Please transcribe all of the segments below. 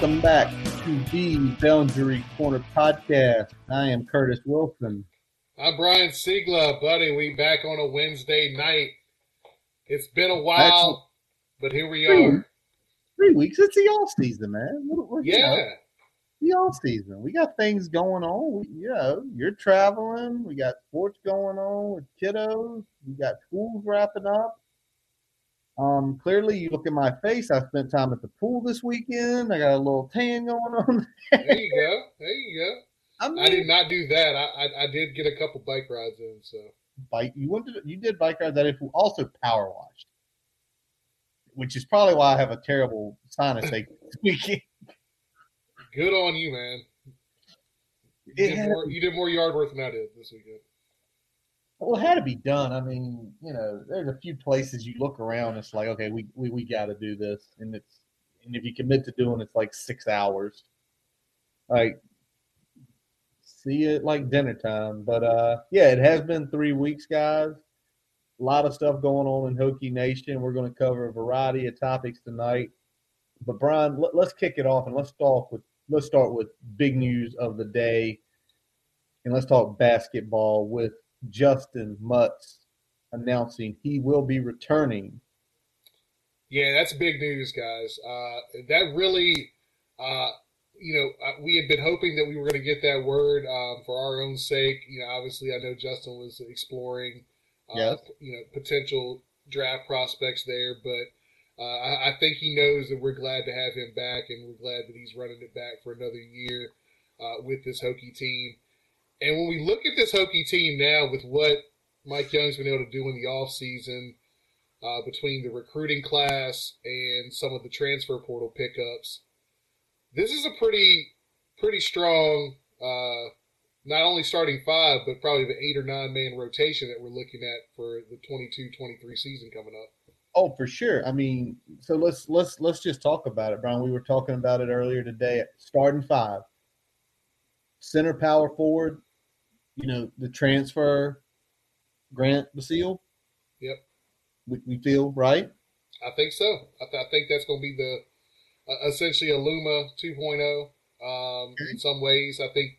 Welcome back to the Boundary Corner podcast. I am Curtis Wilson. I'm Brian Siegler, buddy. We back on a Wednesday night. It's been a while, but here we are. Three weeks. It's the off season, man. What- what- you know, Yeah, the off season. We got things going on. We, you know, you're traveling. We got sports going on with kiddos. We got schools wrapping up. Um, clearly, you look at my face. I spent time at the pool this weekend. I got a little tan going on. there you go. There you go. I mean, I did not do that. I, I, I did get a couple bike rides in, so bike. You went to, you did bike rides that if also power washed, which is probably why I have a terrible sinus ache this weekend. good on you, man. You did, had- more, you did more yard work than I did this weekend. Well, it had to be done. I mean, you know, there's a few places you look around. It's like, okay, we we, we got to do this, and it's and if you commit to doing, it's like six hours. Like, see it like dinner time. But uh, yeah, it has been three weeks, guys. A lot of stuff going on in Hokie Nation. We're going to cover a variety of topics tonight. But Brian, let, let's kick it off and let's talk with let's start with big news of the day, and let's talk basketball with Justin Mutts announcing he will be returning. Yeah, that's big news, guys. Uh, that really, uh, you know, uh, we had been hoping that we were going to get that word um, for our own sake. You know, obviously, I know Justin was exploring, uh, Yes. you know, potential draft prospects there, but uh, I, I think he knows that we're glad to have him back, and we're glad that he's running it back for another year uh, with this Hokie team. And when we look at this Hokie team now, with what Mike Young's been able to do in the offseason, uh, between the recruiting class and some of the transfer portal pickups. This is a pretty pretty strong, uh, not only starting five, but probably the eight or nine man rotation that we're looking at for the 22-23 season coming up. Oh, for sure. I mean, so let's let's let's just talk about it, Brian. We were talking about it earlier today. Starting five, center power forward. You know the transfer, Grant Basile. Yep. We, we feel right. I think so. I, th- I think that's going to be the uh, essentially Aluma 2.0 um, in some ways. I think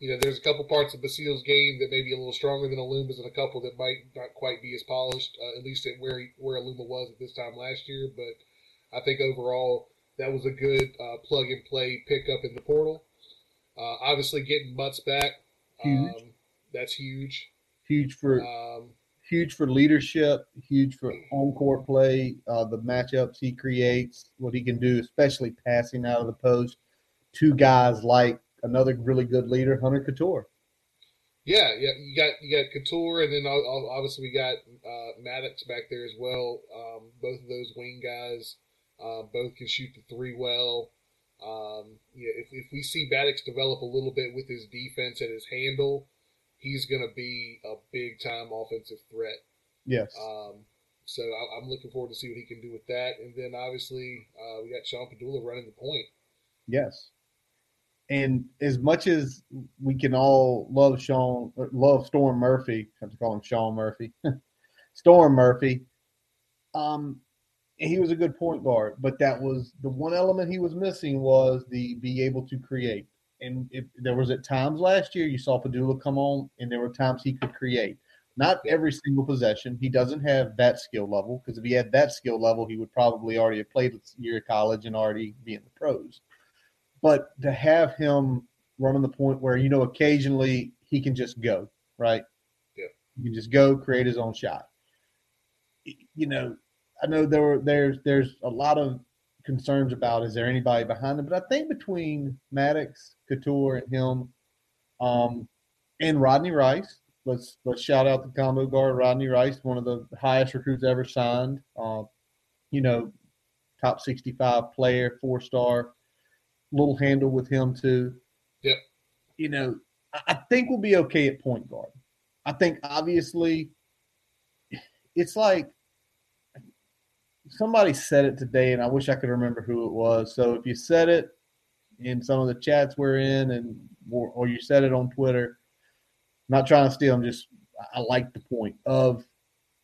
you know there's a couple parts of Basile's game that may be a little stronger than Aluma's, and a couple that might not quite be as polished, uh, at least at where he, where Aluma was at this time last year. But I think overall that was a good uh, plug and play pickup in the portal. Uh, obviously, getting Mutts back, um, that's huge. Huge for Um, huge for leadership. Huge for on court play. Uh, the matchups he creates, what he can do, especially passing out of the post. Two guys like another really good leader, Hunter Cattoor. Yeah, yeah, you got you got Cattoor, and then obviously we got uh, Maddox back there as well. Um, both of those wing guys, uh, both can shoot the three well. Um, yeah, if if we see Maddox develop a little bit with his defense and his handle, he's going to be a big time offensive threat. Yes. Um, so I, I'm looking forward to see what he can do with that. And then obviously uh, we got Sean Pedulla running the point. Yes. And as much as we can all love Sean, love Storm Murphy, I have to call him Sean Murphy, Storm Murphy, um, he was a good point guard, but that was the one element he was missing was the be able to create. And if, there was at times last year you saw Pedulla come on, and there were times he could create. Not every single possession. He doesn't have that skill level because if he had that skill level, he would probably already have played a year of college and already be in the pros. But to have him running the point where you know occasionally he can just go right, Yeah. he can just go create his own shot. You know, I know there were there's there's a lot of concerns about is there anybody behind him, but I think between Maddox, Cattoor, and him, um, and Rodney Rice, let's let's shout out the combo guard Rodney Rice, one of the highest recruits ever signed. Uh, you know, top sixty-five player, four star. Little handle with him too. Yep. You know, I, I think we'll be okay at point guard. I think obviously, it's like somebody said it today, and I wish I could remember who it was. So if you said it in some of the chats we're in, and or, or you said it on Twitter, I'm not trying to steal. I'm just I like the point of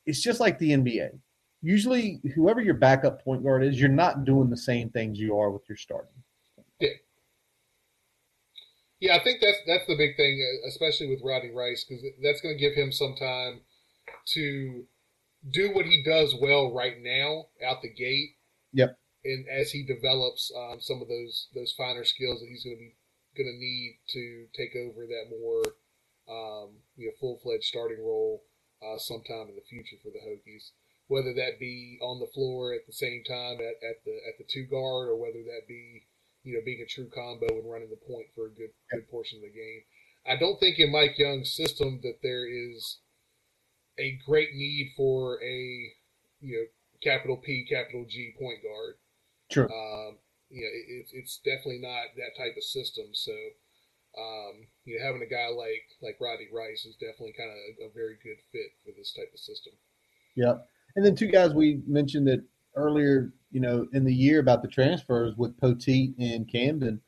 it's just like the NBA. Usually, whoever your backup point guard is, you're not doing the same things you are with your starting. Yeah. Yeah, I think that's that's the big thing, uh, especially with Rodney Rice, because that's going to give him some time to do what he does well right now out the gate. Yep. And as he develops um, some of those those finer skills that he's going to be going to need to take over that more um, you know full fledged starting role uh, sometime in the future for the Hokies. Whether that be on the floor at the same time at, at the at the two guard, or whether that be you know being a true combo and running the point for a good good portion of the game. I don't think in Mike Young's system that there is a great need for a you know capital P capital G point guard. Sure. Um, you know, it, it's definitely not that type of system. So, um, you know, having a guy like like Roddy Rice is definitely kind of a, a very good fit for this type of system. Yep. And then two guys we mentioned that earlier, you know, in the year about the transfers with Poteat and Camden.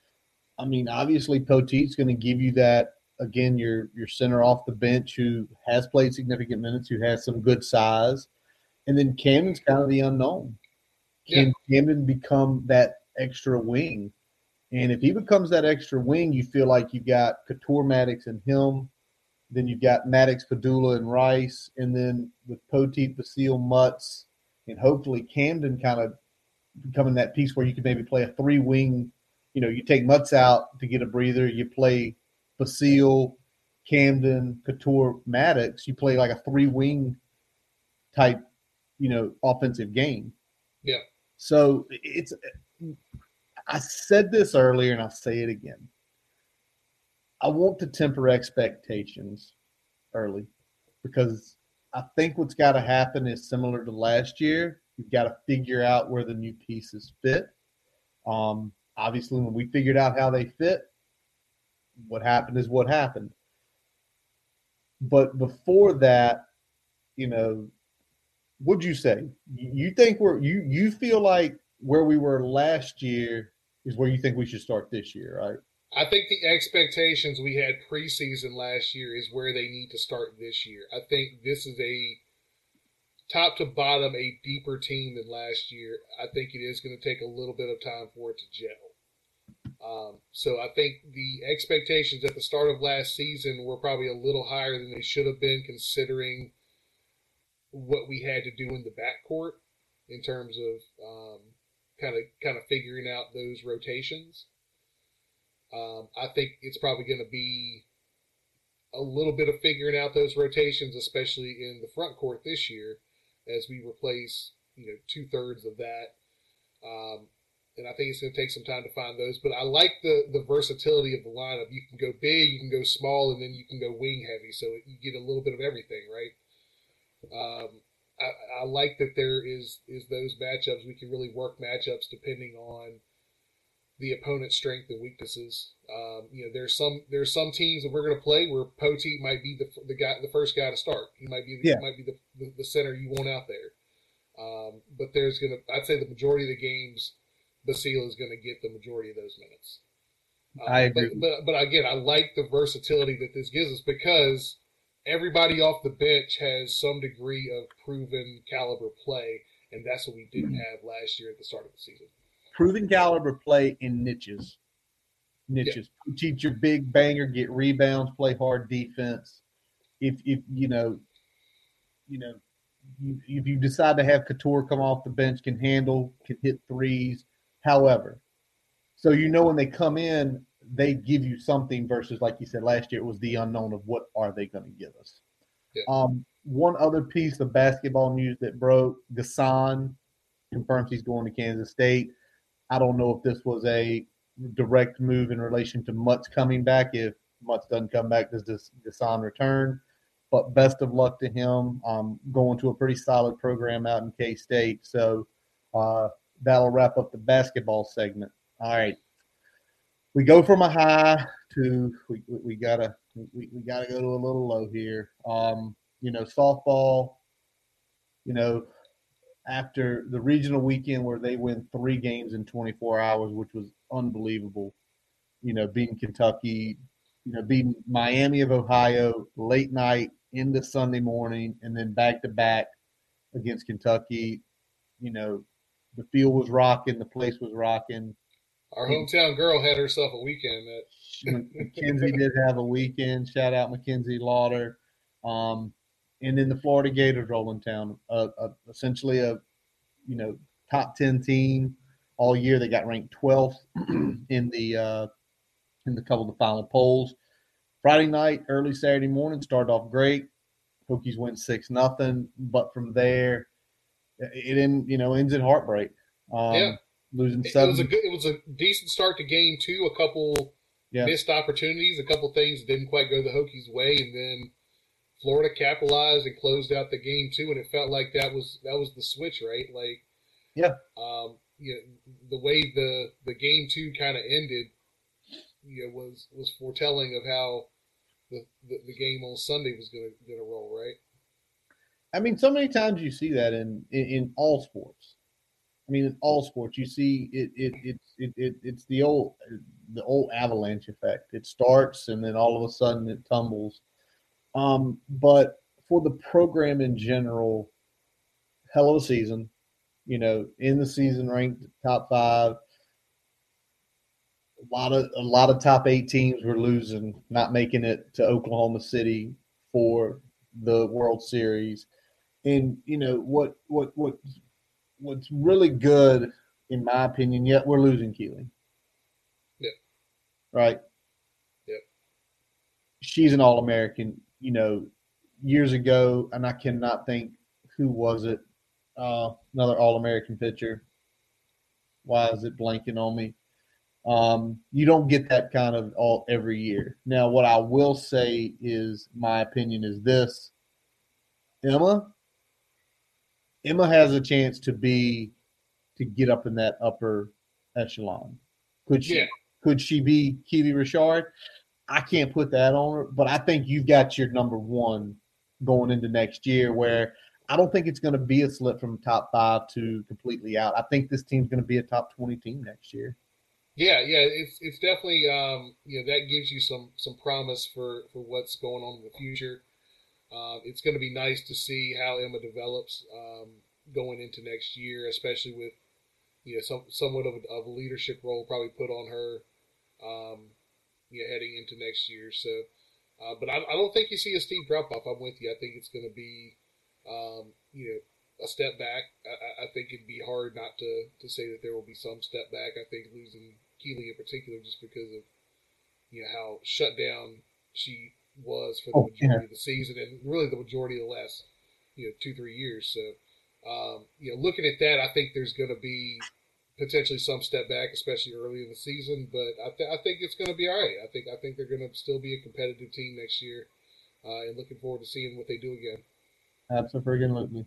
I mean, obviously Poteat's going to give you that again, your your center off the bench who has played significant minutes, who has some good size, and then Camden's kind of the unknown. Can yeah. Camden become that extra wing? And if he becomes that extra wing, you feel like you've got Cattoor Maddox and him. Then you've got Maddox, Pedulla, and Rice. And then with Poteat, Basile, Mutts, and hopefully Camden kind of becoming that piece where you could maybe play a three wing. You know, you take Mutts out to get a breather. You play Basile, Camden, Cattoor, Maddox. You play like a three wing type, you know, offensive game. Yeah. So it's I said this earlier and I'll say it again. I want to temper expectations early because I think what's got to happen is similar to last year. You've got to figure out where the new pieces fit. Um, obviously, when we figured out how they fit, what happened is what happened. But before that, you know, what'd you say? You think we're you you feel like where we were last year is where you think we should start this year, right? I think the expectations we had preseason last year is where they need to start this year. I think this is a top to bottom a deeper team than last year. I think it is going to take a little bit of time for it to gel. Um, so I think the expectations at the start of last season were probably a little higher than they should have been, considering what we had to do in the backcourt in terms of kind of kind of figuring out those rotations. Um, I think it's probably going to be a little bit of figuring out those rotations, especially in the front court this year, as we replace you know two thirds of that. Um, and I think it's going to take some time to find those. But I like the the versatility of the lineup. You can go big, you can go small, and then you can go wing heavy. So you get a little bit of everything, right? Um, I, I, like that there is is those matchups. We can really work matchups depending on the opponent's strength and weaknesses. Um, you know, there's some there's some teams that we're going to play where Poti might be the the guy the first guy to start. He might be the, yeah. might be the, the, the center you want out there. Um, but there's going to I'd say the majority of the games Basile is going to get the majority of those minutes. Um, I agree. But, but, but again, I like the versatility that this gives us because everybody off the bench has some degree of proven caliber play, and that's what we didn't have last year at the start of the season. Proven caliber play in niches. Niches. Yeah. Teach your big banger, get rebounds, play hard defense. If if you know, you know, if you decide to have Cattoor come off the bench, can handle, can hit threes, However, so you know when they come in, they give you something versus like you said last year, it was the unknown of what are they going to give us. Yeah. Um, one other piece of basketball news that broke: N'Guessan confirms he's going to Kansas State. I don't know if this was a direct move in relation to Mutts coming back. If Mutts doesn't come back, does this N'Guessan return? But best of luck to him. Um, going to a pretty solid program out in K State. So uh, that'll wrap up the basketball segment. All right. We go from a high to we, we gotta we, we gotta go to a little low here. Um, you know, softball, you know, after the regional weekend where they win three games in 24 hours, which was unbelievable. You know, beating Kentucky, you know, beating Miami of Ohio late night into Sunday morning, and then back to back against Kentucky. You know, the field was rocking, the place was rocking. Our hometown girl had herself a weekend. That Mackenzie did have a weekend. Shout out Mackenzie Lauder. Um, and then the Florida Gators roll in town. Uh, uh, essentially a you know top ten team all year. They got ranked 12th in the uh, in the couple of the final polls. Friday night, early Saturday morning, started off great. Hokies went six nothing, but from there, it in you know ends in heartbreak. Um, yeah, losing it, seven. It was a good, it was a decent start to game two. A couple yeah. missed opportunities, a couple things didn't quite go the Hokies' way, and then Florida capitalized and closed out the game too. And it felt like that was that was the switch, right? Like, yeah, um, you know, the way the the game two kind of ended, you know, was was foretelling of how the, the, the game on Sunday was gonna gonna roll, right? I mean, so many times you see that in in, in all sports. I mean, in all sports, you see it. It it's it, it, it's the old the old avalanche effect. It starts and then all of a sudden it tumbles. Um, but for the program in general, hell of a season. You know, in the season ranked top five. A lot of a lot of top eight teams were losing, not making it to Oklahoma City for the World Series. And you know what what what what's really good in my opinion, yet we're losing Keely. Yeah. Right? Yeah. She's an all American, you know, years ago, and I cannot think who was it. Uh, another all American pitcher. Why is it blanking on me? Um, you don't get that kind of all every year. Now, what I will say is my opinion is this: Emma, Emma has a chance to be to get up in that upper echelon. Could she? Yeah. Could she be Keely Rochard? I can't put that on her, but I think you've got your number one going into next year. Where I don't think it's going to be a slip from top five to completely out. I think this team's going to be a top twenty team next year. Yeah, yeah, it's it's definitely um, you know that gives you some some promise for for what's going on in the future. Uh, it's going to be nice to see how Emma develops um, going into next year, especially with you know some somewhat of a, of a leadership role probably put on her, um, you know, heading into next year. So, uh, but I, I don't think you see a steep drop off. I'm with you. I think it's going to be, um, you know, a step back. I, I think it'd be hard not to to say that there will be some step back. I think losing Keely in particular, just because of you know how shut down she was for the Oh, majority yeah. of the season and really the majority of the last you know two three years. So um, you know looking at that, I think there's going to be potentially some step back, especially early in the season. But I, th- I think it's going to be all right. I think I think they're going to still be a competitive team next year, uh, and looking forward to seeing what they do again. Absolutely.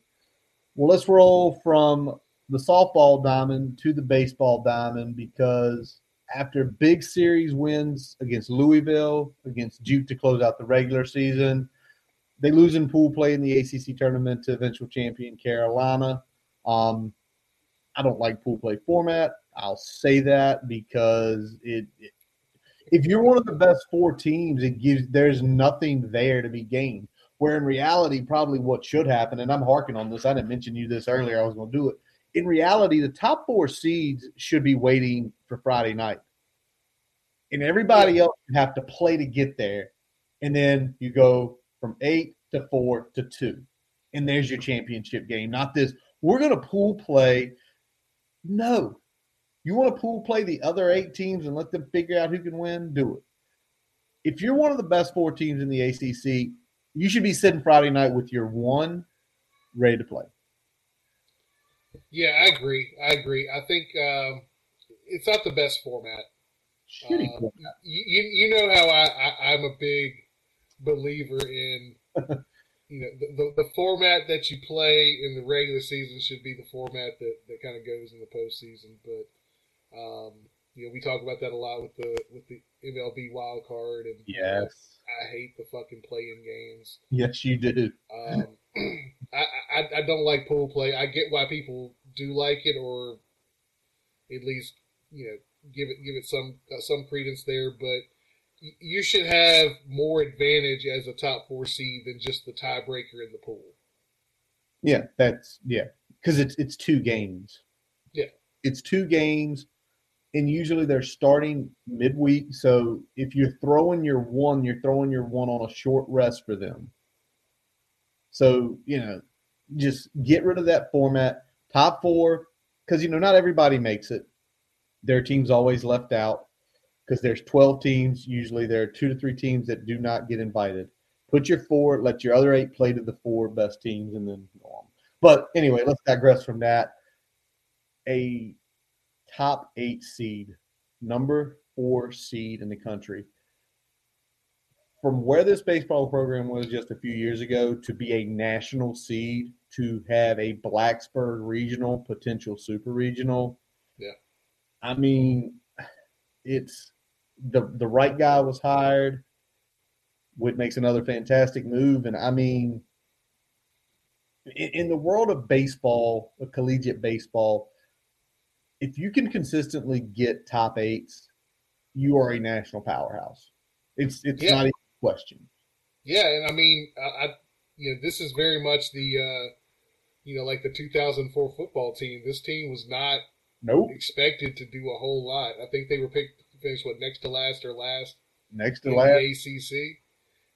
Well, let's roll from the softball diamond to the baseball diamond because after big series wins against Louisville, against Duke to close out the regular season, they lose in pool play in the ACC tournament to eventual champion Carolina. Um, I don't like pool play format. I'll say that because it, it if you're one of the best four teams, it gives there's nothing there to be gained. Where in reality, probably what should happen, and I'm harking on this. I didn't mention you this earlier. I was going to do it. In reality, the top four seeds should be waiting for Friday night, and everybody else you have to play to get there. And then you go from eight to four to two, and there's your championship game. Not this. We're going to pool play. No, you want to pool play the other eight teams and let them figure out who can win? Do it. If you're one of the best four teams in the ACC, you should be sitting Friday night with your one ready to play. Yeah, I agree. I agree. I think um, it's not the best format. Shitty Um, format. you, you know how I, I I'm a big believer in you know the, the the format that you play in the regular season should be the format that, that kind of goes in the postseason. But um, you know we talk about that a lot with the with the MLB wild card and Yes. I hate the fucking play-in games. Yes, you do. Um, I, I I don't like pool play. I get why people do like it, or at least you know give it give it some uh, some credence there. But you should have more advantage as a top four seed than just the tiebreaker in the pool. Yeah, that's yeah. Because it's it's two games. Yeah. It's two games. and usually they're starting midweek. So if you're throwing your one, you're throwing your one on a short rest for them. So you know, just get rid of that format. Top four, because you know not everybody makes it. Their team's always left out because there's 12 teams. Usually there are two to three teams that do not get invited. Put your four, let your other eight play to the four best teams, and then go on. But anyway, let's digress from that. A top eight seed, number four seed in the country. From where this baseball program was just a few years ago to be a national seed, to have a Blacksburg regional, potential super regional. Yeah. I mean, it's the the right guy was hired. Whit makes another fantastic move, and I mean, in, in the world of baseball, of collegiate baseball, if you can consistently get top eights, you are a national powerhouse. It's it's Yeah. not even question. Yeah, and I mean, I, I you know, this is very much the, uh, you know, like the 2004 football team. This team was not Nope. expected to do a whole lot. I think they were picked to finish what next to last or last Next to in last. the ACC,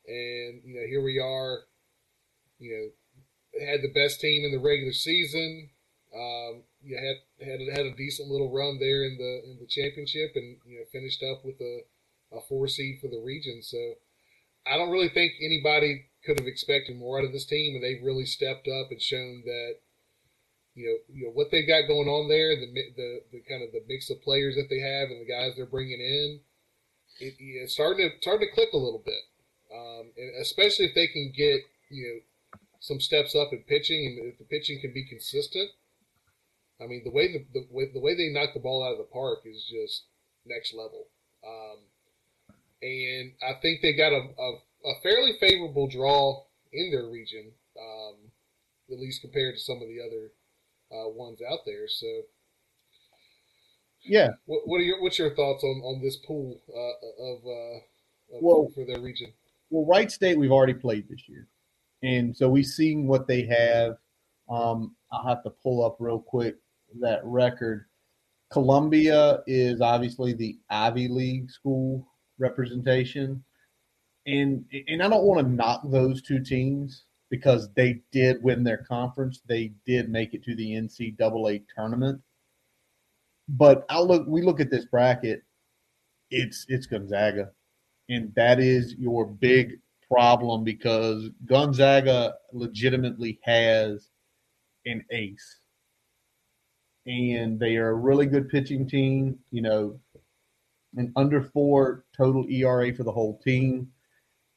and you know, here we are. You know, had the best team in the regular season. Um, you had had had a decent little run there in the in the championship, and you know, finished up with a a four seed for the region. So I don't really think anybody could have expected more out of this team, and they've really stepped up and shown that you know you know what they've got going on there, the the the kind of the mix of players that they have and the guys they're bringing in. It, it's starting to starting to click a little bit, um, and especially if they can get you know some steps up in pitching, and if the pitching can be consistent. I mean, the way the, the way the way they knock the ball out of the park is just next level. Um, and I think they got a, a, a fairly favorable draw in their region, um, at least compared to some of the other uh, ones out there. So, Yeah. what, what are your what's your thoughts on, on this pool uh, of, uh, of Well- for their region? Well, Wright State we've already played this year, and so we've seen what they have. Um, I'll have to pull up real quick that record. Columbia is obviously the Ivy League school representation, and and I don't want to knock those two teams because they did win their conference. They did make it to the NCAA tournament. But I look, we look at this bracket. It's it's Gonzaga and that is your big problem because Gonzaga legitimately has an ace. And they are a really good pitching team, you know, an under four total ERA for the whole team.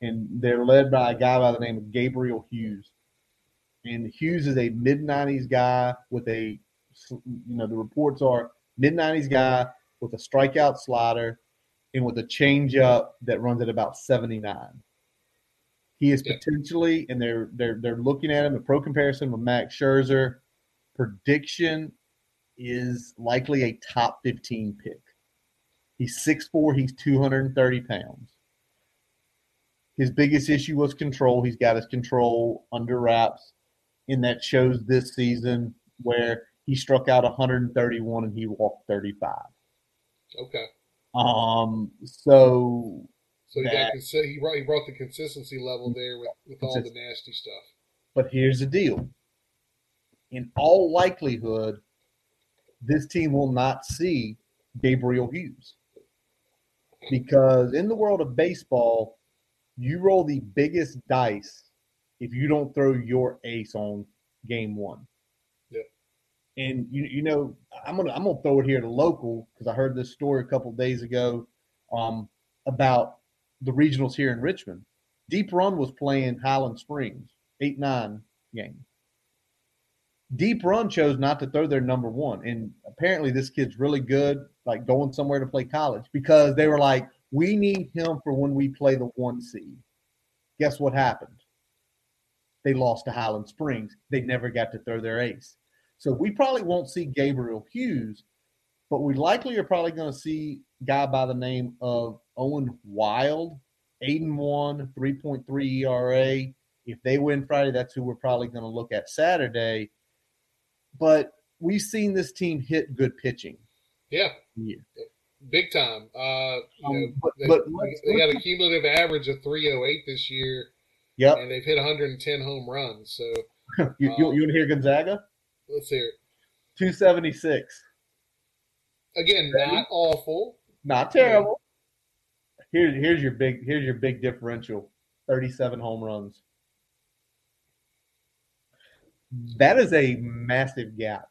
And they're led by a guy by the name of Gabriel Hughes. And Hughes is a mid 90s guy with a, you know, the reports are mid 90s guy with a strikeout slider and with a changeup that runs at about 79. He is potentially, and they're they're they're looking at him a pro comparison with Max Scherzer. Prediction is likely a top 15 pick. He's 6'4", he's 230 pounds. His biggest issue was control. He's got his control under wraps, and that shows this season where he struck out 131 and he walked 35. Okay, Um, so so he got That- consi- he brought he brought the consistency level there with, with all the nasty stuff. But here's the deal. In all likelihood, this team will not see Gabriel Hughes. Because in the world of baseball, you roll the biggest dice if you don't throw your ace on game one. Yep. And you you know, I'm gonna I'm gonna throw it here to local because I heard this story a couple days ago um, about the regionals here in Richmond. Deep Run was playing Highland Springs, eight nine game. Deep Run chose not to throw their number one, and apparently this kid's really good, like going somewhere to play college because they were like, we need him for when we play the one seed. Guess what happened? They lost to Highland Springs. They never got to throw their ace. So we probably won't see Gabriel Hughes, but we likely are probably going to see a guy by the name of Owen Wild, Aiden one, 3.3 ERA. If they win Friday, that's who we're probably going to look at Saturday. But we've seen this team hit good pitching. Yeah, Yeah. big time. Uh, you Um, know, but- they, but they- got a cumulative average of 308 this year, Yep. and they've hit 110 home runs. So you, you, you want to hear Gonzaga? let's hear it. 276. Again, Ready? not awful. Not terrible. Here's here's your big here's your big differential. 37 home runs. That is a massive gap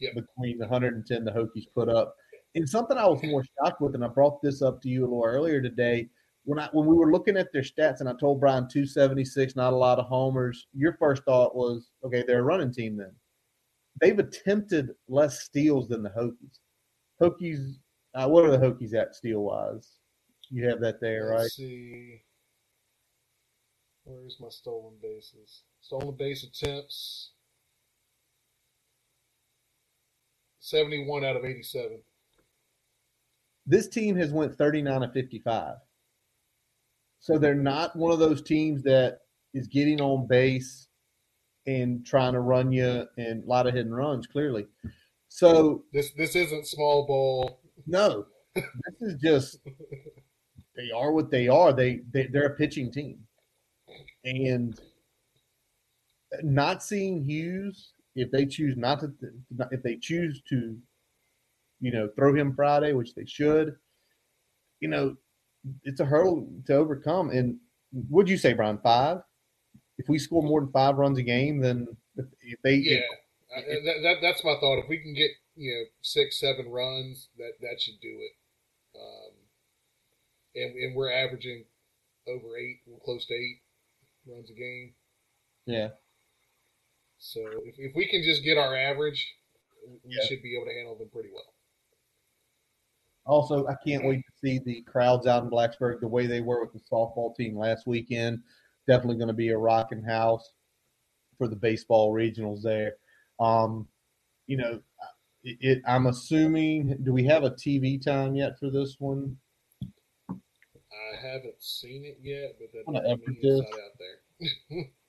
Yep. between the 110 the Hokies put up. And something I was more shocked with, and I brought this up to you a little earlier today. When I when we were looking at their stats, and I told Brian 276, not a lot of homers. Your first thought was, okay, they're a running team then. They've attempted less steals than the Hokies. Hokies, uh, what are the Hokies at steal wise? You have that there, right? Let's see. Where's my stolen bases? Stolen base attempts. 71 out of 87. This team has went 39 of 55. So they're not one of those teams that is getting on base and trying to run you and a lot of hidden runs, clearly. So This this isn't small ball. no, this is just they are what they are. They, they they're a pitching team, and not seeing Hughes if they choose not to if they choose to, you know, throw him Friday, which they should, you know, it's a hurdle to overcome. And would you say, Brian, five? If we score more than five runs a game, then if, if they Yeah, Uh, that, that that's my thought. If we can get you know six seven runs, that that should do it. Um, and and we're averaging over eight, we're close to eight runs a game. yeah. So if if we can just get our average, we Yeah. should be able to handle them pretty well. Also, I can't wait to see the crowds out in Blacksburg the way they were with the softball team last weekend. Definitely going to be a rocking house for the baseball regionals there. Um, you know, it, it, I'm assuming. Do we have a TV time yet for this one? I haven't seen it yet, but that doesn't mean it's not out there.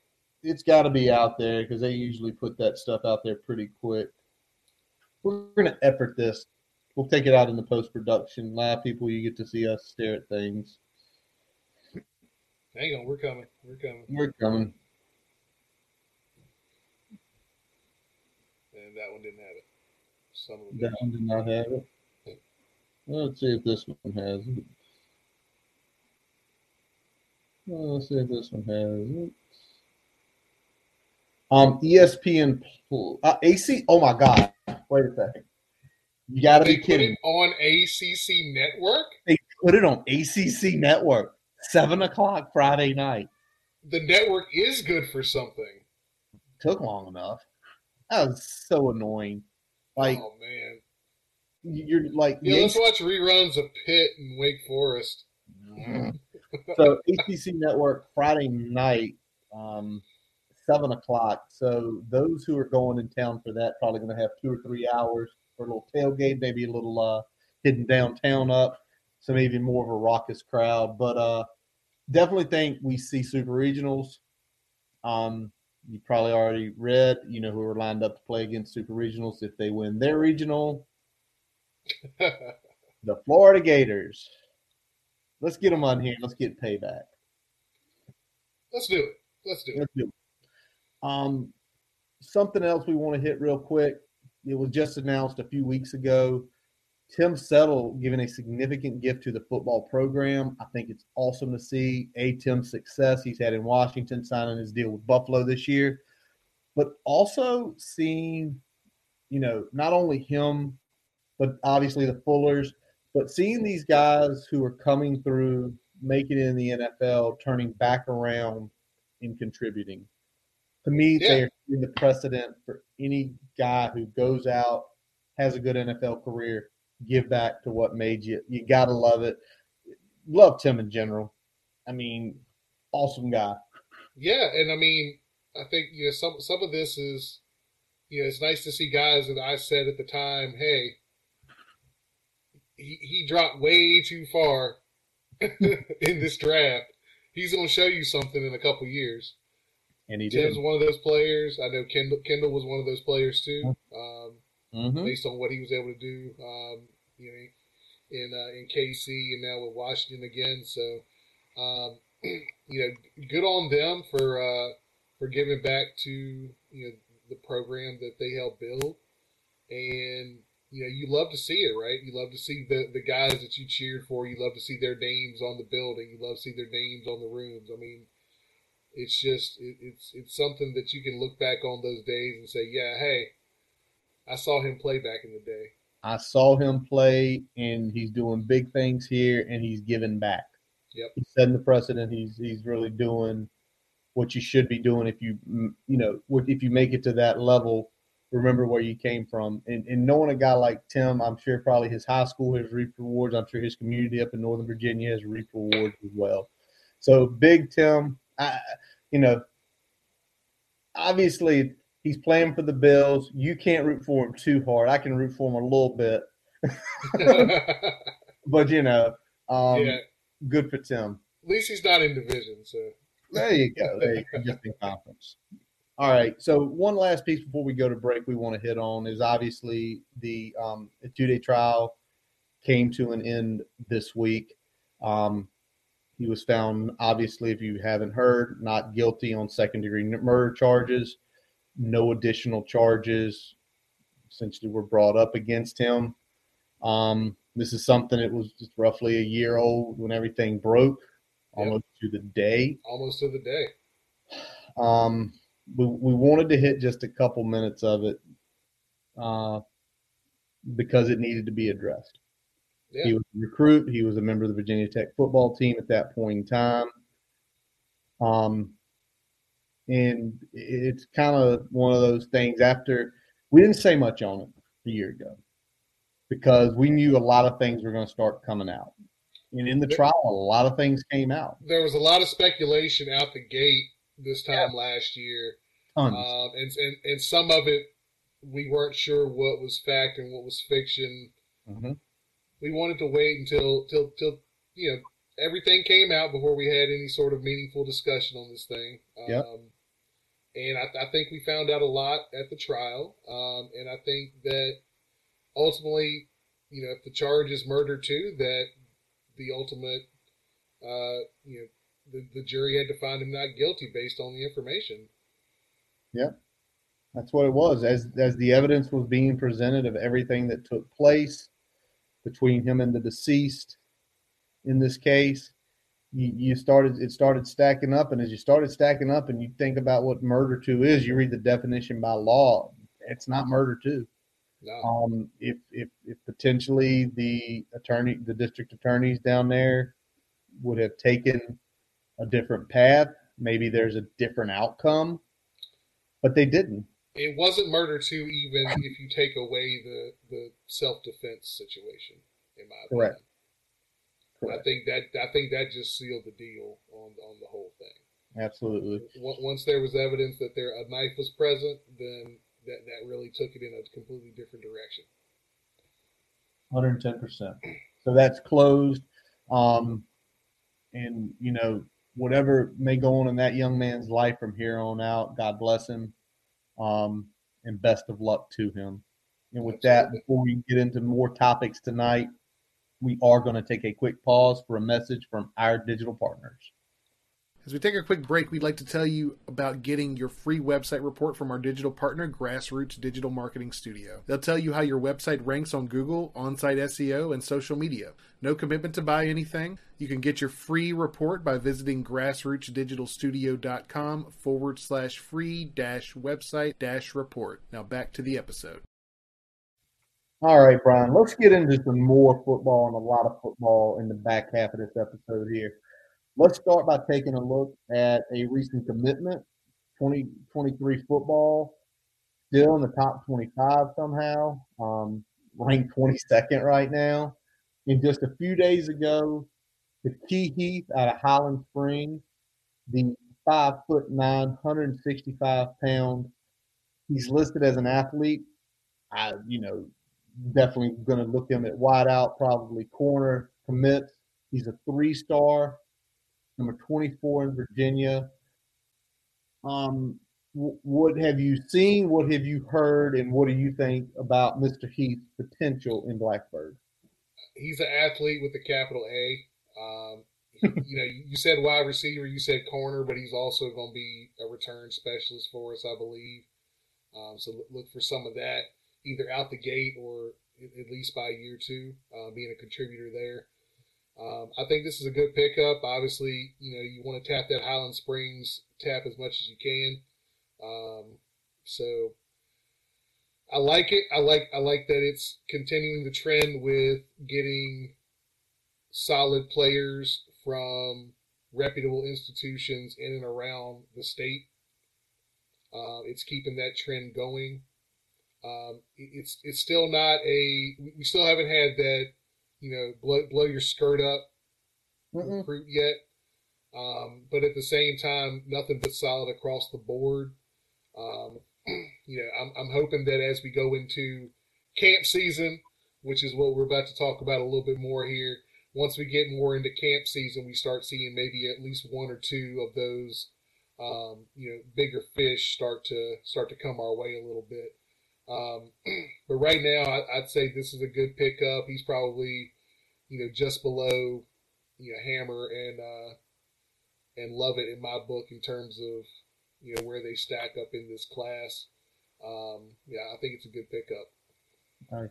It's got to be out there because they usually put that stuff out there pretty quick. We're going to effort this. We'll take it out in the post production. Live people, you get to see us stare at things. Hang on, we're coming. We're coming. We're coming. And that one didn't have it. Some of That one did not have it. Well, let's see if this one has it. Well, let's see if this one has it. Um, ESPN uh, AC. Oh my God! Wait a second. You got to They be put kidding. it on ACC Network. They put it on ACC Network, seven o'clock Friday night. The network is good for something. Took long enough. That was so annoying. Like oh man. you're like Yeah, let's watch reruns of Pitt and Wake Forest. so ACC Network Friday night, um, seven o'clock. So those who are going in town for that probably going to have two or three hours for a little tailgate, maybe a little uh, hidden downtown up, so maybe more of a raucous crowd. But uh, definitely think we see super regionals. Um, you probably already read, you know, who are lined up to play against super regionals if they win their regional. The Florida Gators. Let's get them on here. Let's get payback. let's do it. Let's do it. Let's do it. Um, something else we want to hit real quick. It was just announced a few weeks ago. Tim Settle giving a significant gift to the football program. I think it's awesome to see a Tim's success he's had in Washington, signing his deal with Buffalo this year, but also seeing, you know, not only him, but obviously the Fullers, but seeing these guys who are coming through, making it in the NFL, turning back around and contributing. To me, Yeah. they're setting the precedent for any guy who goes out, has a good NFL career, give back to what made you. You gotta love it. Love Tim in general. I mean, awesome guy. Yeah, and I mean, I think you know some some of this is, you know, it's nice to see guys that I said at the time, hey, he he dropped way too far in this draft. He's going to show you something in a couple years. And he did. One of those players. I know Kendall Kendall was one of those players too. Um, Mhm. based on what he was able to do. Um, you know, in uh, in KC and now with Washington again. So, um, you know, good on them for uh, for giving back to you know the program that they helped build, and you know you love to see it, right? You love to see the the guys that you cheered for. You love to see their names on the building. You love to see their names on the rooms. I mean. It's just it, it's it's something that you can look back on those days and say, yeah, hey, I saw him play back in the day. I saw him play, and he's doing big things here, and he's giving back. Yep. He's setting the precedent. He's he's really doing what you should be doing if you you know if you make it to that level. Remember where you came from, and, and knowing a guy like Tim, I'm sure probably his high school has reaped rewards. I'm sure his community up in Northern Virginia has reaped rewards as well. So big Tim, I, you know, obviously he's playing for the Bills. You can't root for him too hard. I can root for him a little bit, but you know, um, yeah. good for Tim. At least he's not in division. So there you go. There you go. Just in conference. All right. So one last piece before we go to break, we want to hit on is obviously the um, two-day trial came to an end this week. Um, he was found, obviously, if you haven't heard, not guilty on second-degree murder charges no additional charges essentially were brought up against him. Um, this is something that was just roughly a year old when everything broke, almost yep. to the day. Almost to the day. Um, we, we wanted to hit just a couple minutes of it uh, because it needed to be addressed. Yeah. He was a recruit. He was a member of the Virginia Tech football team at that point in time. Um, and it's kind of one of those things after we didn't say much on it a year ago because we knew a lot of things were going to start coming out. And in the trial, a lot of things came out. There was a lot of speculation out the gate this time yeah. last year. Um, and, and, and some of it, we weren't sure what was fact and what was fiction. Mm-hmm. We wanted to wait until, till, till, you know, everything came out before we had any sort of meaningful discussion on this thing. Yep. Um, and I, I, think we found out a lot at the trial. Um, and I think that ultimately, you know, if the charge is murder too, that the ultimate, uh, you know, the, the jury had to find him not guilty based on the information. Yeah, that's what it was. As as the evidence was being presented of everything that took place between him and the deceased in this case, you, you started it started stacking up, and as you started stacking up, and you think about what murder two is, you read the definition by law. It's not murder two. No. Um, if if if potentially the attorney, the district attorneys down there, would have taken a different path, maybe there's a different outcome, but they didn't. It wasn't murder two, even if you take away the the self defense situation. In my opinion. Correct. Correct. I think that I think that just sealed the deal on on the whole thing. Absolutely. Once there was evidence that there a knife was present, then that that really took it in a completely different direction. 110%. So that's closed. Um, and, you know, whatever may go on in that young man's life from here on out, God bless him. Um, and best of luck to him. And with that, before we get into more topics tonight, we are going to take a quick pause for a message from our digital partners. As we take a quick break, we'd like to tell you about getting your free website report from our digital partner, Grassroots Digital Marketing Studio. They'll tell you how your website ranks on Google, on site SEO, and social media. No commitment to buy anything. You can get your free report by visiting grassrootsdigitalstudio.com forward slash free dash website dash report. Now back to the episode. All right, Brian, let's get into some more football and a lot of football in the back half of this episode here. Let's start by taking a look at a recent commitment 2023 football, still in the top 25 somehow, um, ranked 22nd right now. And just a few days ago, the Key Heath out of Highland Springs, the five foot nine, 165 pound, he's listed as an athlete. I, you know, definitely going to look him at wideout, probably corner commits. He's a three star, number 24 in Virginia. Um, what have you seen? What have you heard? And what do you think about Mr. Heath's potential in Blacksburg? he's an athlete with a capital A. Um, you know, you said wide receiver, you said corner, but he's also going to be a return specialist for us, I believe. Um, so look for some of that either out the gate or at least by year two, uh, being a contributor there. Um, I think this is a good pickup. Obviously, you know, you want to tap that Highland Springs tap as much as you can. Um, so I like it. I like I like that it's continuing the trend with getting solid players from reputable institutions in and around the state. Uh, it's keeping that trend going. Um, it's it's still not a we still haven't had that you know blow blow your skirt up Mm-mm. recruit yet. Um, but at the same time, nothing but solid across the board. Um, you know, I'm, I'm hoping that as we go into camp season, which is what we're about to talk about a little bit more here, once we get more into camp season, we start seeing maybe at least one or two of those, um, you know, bigger fish start to start to come our way a little bit. Um, but right now, I, would say this is a good pickup. He's probably, you know, just below, you know, Hammer and uh, and Lovett in my book in terms of, you know, where they stack up in this class. Um, yeah, I think it's a good pickup. Nice.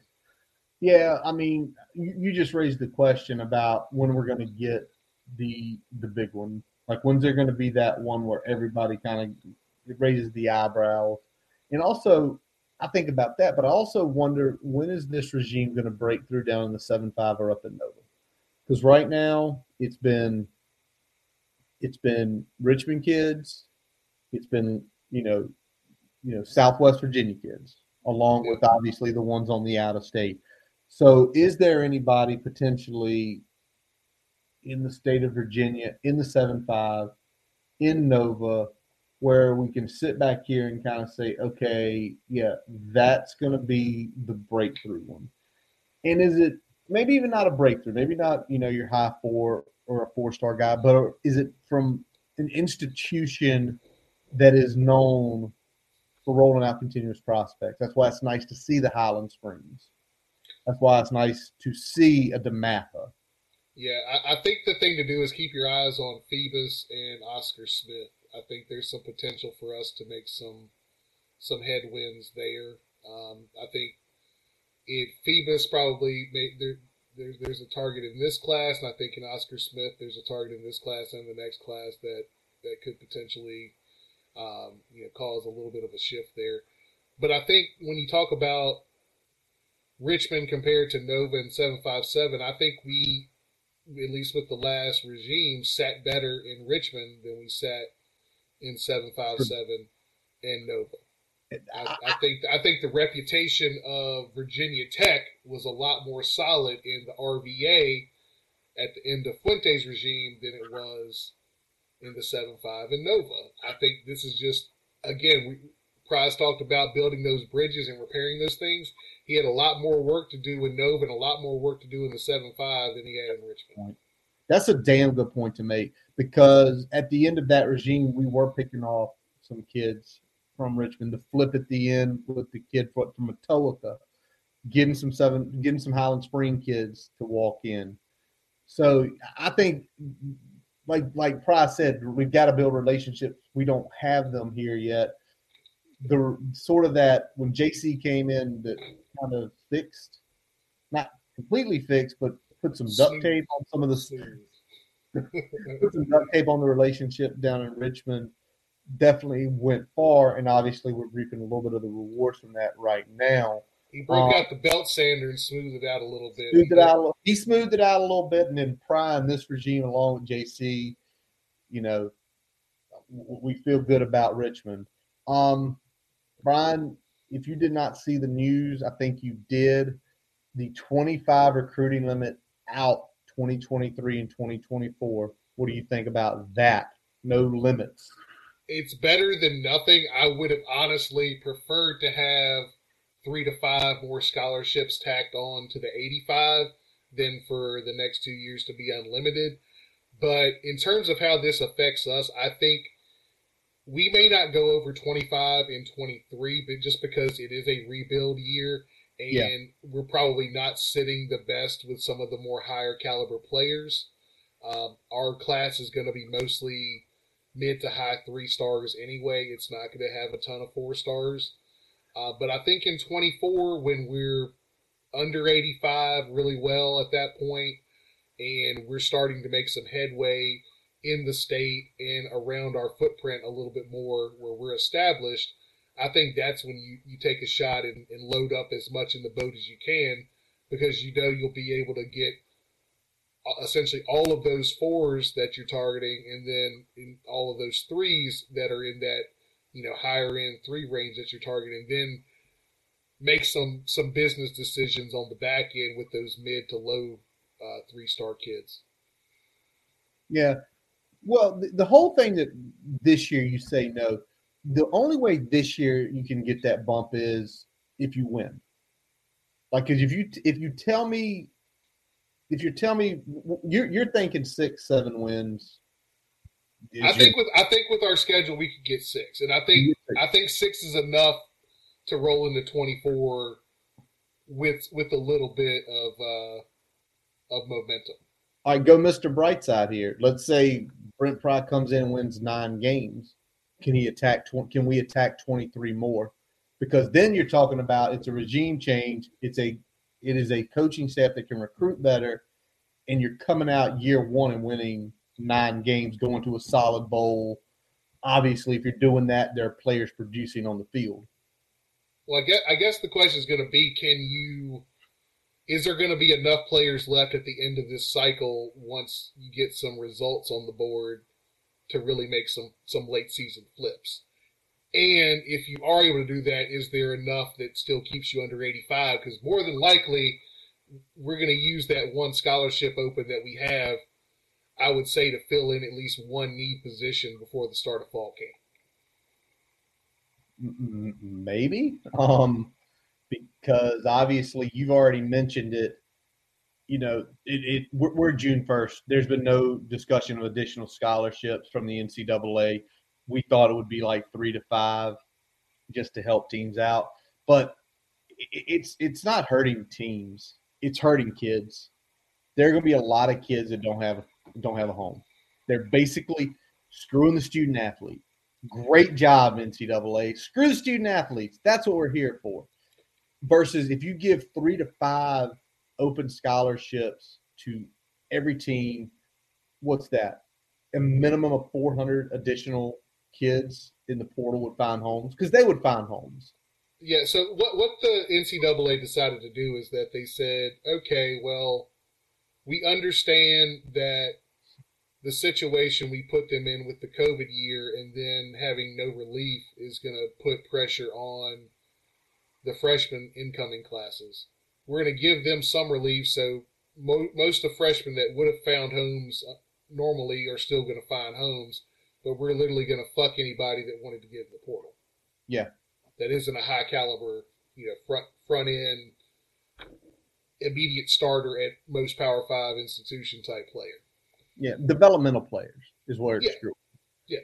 Yeah, I mean, you, you just raised the question about when we're going to get the the big one. Like, when's there going to be that one where everybody kind of raises the eyebrows? And also, I think about that, but I also wonder when is this regime going to break through down in the seven five or up in Nova? Because right now it's been it's been Richmond kids, it's been you know you know Southwest Virginia kids, along with obviously the ones on the out of state. So, is there anybody potentially in the state of Virginia in the seven five in Nova? Where we can sit back here and kind of say, okay, yeah, that's going to be the breakthrough one. And is it maybe even not a breakthrough, maybe not, you know, your high four or a four star guy, but is it from an institution that is known for rolling out continuous prospects? That's why it's nice to see the Highland Springs. That's why it's nice to see a DeMatha. Yeah, I, I think the thing to do is keep your eyes on Phoebus and Oscar Smith I think there's some potential for us to make some some headwinds there. Um, I think if Phoebus probably made there, there's there's a target in this class, and I think in Oscar Smith there's a target in this class and the next class that that could potentially um, you know cause a little bit of a shift there. But I think when you talk about Richmond compared to Nova and seven five seven, I think we at least with the last regime sat better in Richmond than we sat in seven five seven and Nova. I, I, think I think the reputation of Virginia Tech was a lot more solid in the RVA at the end of Fuente's regime than it was in the seven five and Nova. I think this is just again we, Pry's talked about building those bridges and repairing those things. He had a lot more work to do in Nova and a lot more work to do in the seven five than he had in Richmond. That's a damn good point to make because at the end of that regime, we were picking off some kids from Richmond to flip at the end with the kid from Atoka, getting some seven, getting some Highland Spring kids to walk in. So I think, like like Pry's said, we've got to build relationships. We don't have them here yet. The sort of that when JC came in, that kind of fixed, not completely fixed, but put some duct tape on some of the put some duct tape on the relationship down in Richmond. Definitely went far, and obviously we're reaping a little bit of the rewards from that right now. He broke um, out the belt sander and smoothed it out a little bit. Smoothed it out a little, he smoothed it out a little bit, and then Prime this regime along with JC, you know, we feel good about Richmond. Um, Brian, if you did not see the news, I think you did. The 25 recruiting limit out 2023 and 2024. What do you think about that? No limits. It's better than nothing. I would have honestly preferred to have three to five more scholarships tacked on to the 85 than for the next two years to be unlimited. But in terms of how this affects us, I think we may not go over 25 in 23, but just because it is a rebuild year and Yeah. we're probably not sitting the best with some of the more higher caliber players. Um, our class is going to be mostly mid to high three stars anyway. It's not going to have a ton of four stars. Uh, but I think in 24, when we're under 85 really well at that point, and we're starting to make some headway in the state and around our footprint a little bit more where we're established, I think that's when you, you take a shot and, and load up as much in the boat as you can because you know you'll be able to get uh, essentially all of those fours that you're targeting and then all of those threes that are in that you know higher end three range that you're targeting then make some some business decisions on the back end with those mid to low uh, three star kids Yeah. Well, the, the whole thing that this year you say no, the only way this year you can get that bump is if you win. Like, 'cause if you if you tell me, if you tell me you're you're thinking six seven wins. I your- think with I think with our schedule we could get six, and I think I think six is enough to roll into twenty four with with a little bit of uh, of momentum. All right, go Mr. Brightside here. Let's say Brent Pry comes in and wins nine games. Can he attack? Can we attack twenty three more? Because then you're talking about it's a regime change. It's a it is a coaching staff that can recruit better, and you're coming out year one and winning nine games, going to a solid bowl. Obviously, if you're doing that, there are players producing on the field. Well, I guess, I guess the question is going to be: Can you? Is there going to be enough players left at the end of this cycle once you get some results on the board to really make some some late season flips? And if you are able to do that, is there enough that still keeps you under 85? Because more than likely, we're going to use that one scholarship open that we have, I would say, to fill in at least one need position before the start of fall camp. Maybe, um, because obviously you've already mentioned it. You know, it, it we're, we're June first. There's been no discussion of additional scholarships from the NCAA. We thought it would be like three to five, just to help teams out. But i- i- it's it's not hurting teams. It's hurting kids. There are going to be a lot of kids that don't have don't have a home. They're basically screwing the student athlete. Great job, NCAA. Screw the student athletes. That's what we're here for. Versus if you give three to five open scholarships to every team, what's that? A minimum of 400 additional kids in the portal would find homes because they would find homes. Yeah, so what what the NCAA decided to do is that they said, okay, well, we understand that the situation we put them in with the COVID year and then having no relief is going to put pressure on the freshman incoming classes. We're going to give them some relief, so mo- most of the freshmen that would have found homes uh, normally are still going to find homes, but we're literally going to fuck anybody that wanted to get in the portal Yeah. that isn't a high caliber, you know, front front end immediate starter at most Power Five institution type player. Yeah, developmental players is where it's Yeah. screwed. Yeah.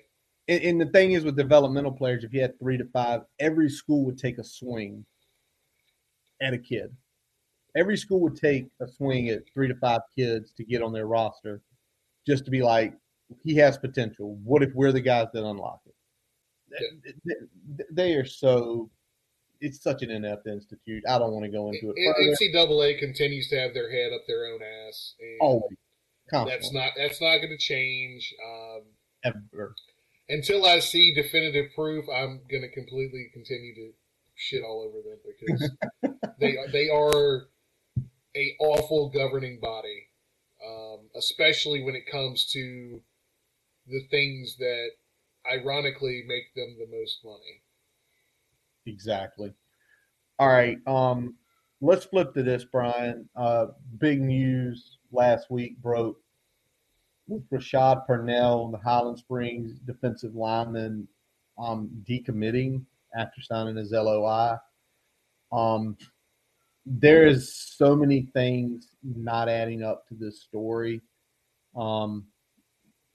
And, and the thing is with developmental players, if you had three to five, every school would take a swing at a kid. Every school would take a swing at three to five kids to get on their roster, just to be like, he has potential. What if we're the guys that unlock it? They- They are so. It's such an inept institute. I don't want to go into it further. NCAA continues to have their head up their own ass, and Always, that's not that's not going to change. Um, ever. until I see definitive proof, I'm going to completely continue to shit all over them because they they are a awful governing body, um, especially when it comes to the things that ironically make them the most money. Exactly. All right. Um, let's flip to this, Brian. Uh, big news last week broke with Rashad Purnell, the Highland Springs defensive lineman, um, decommitting after signing his LOI. Um, there is so many things not adding up to this story. Um,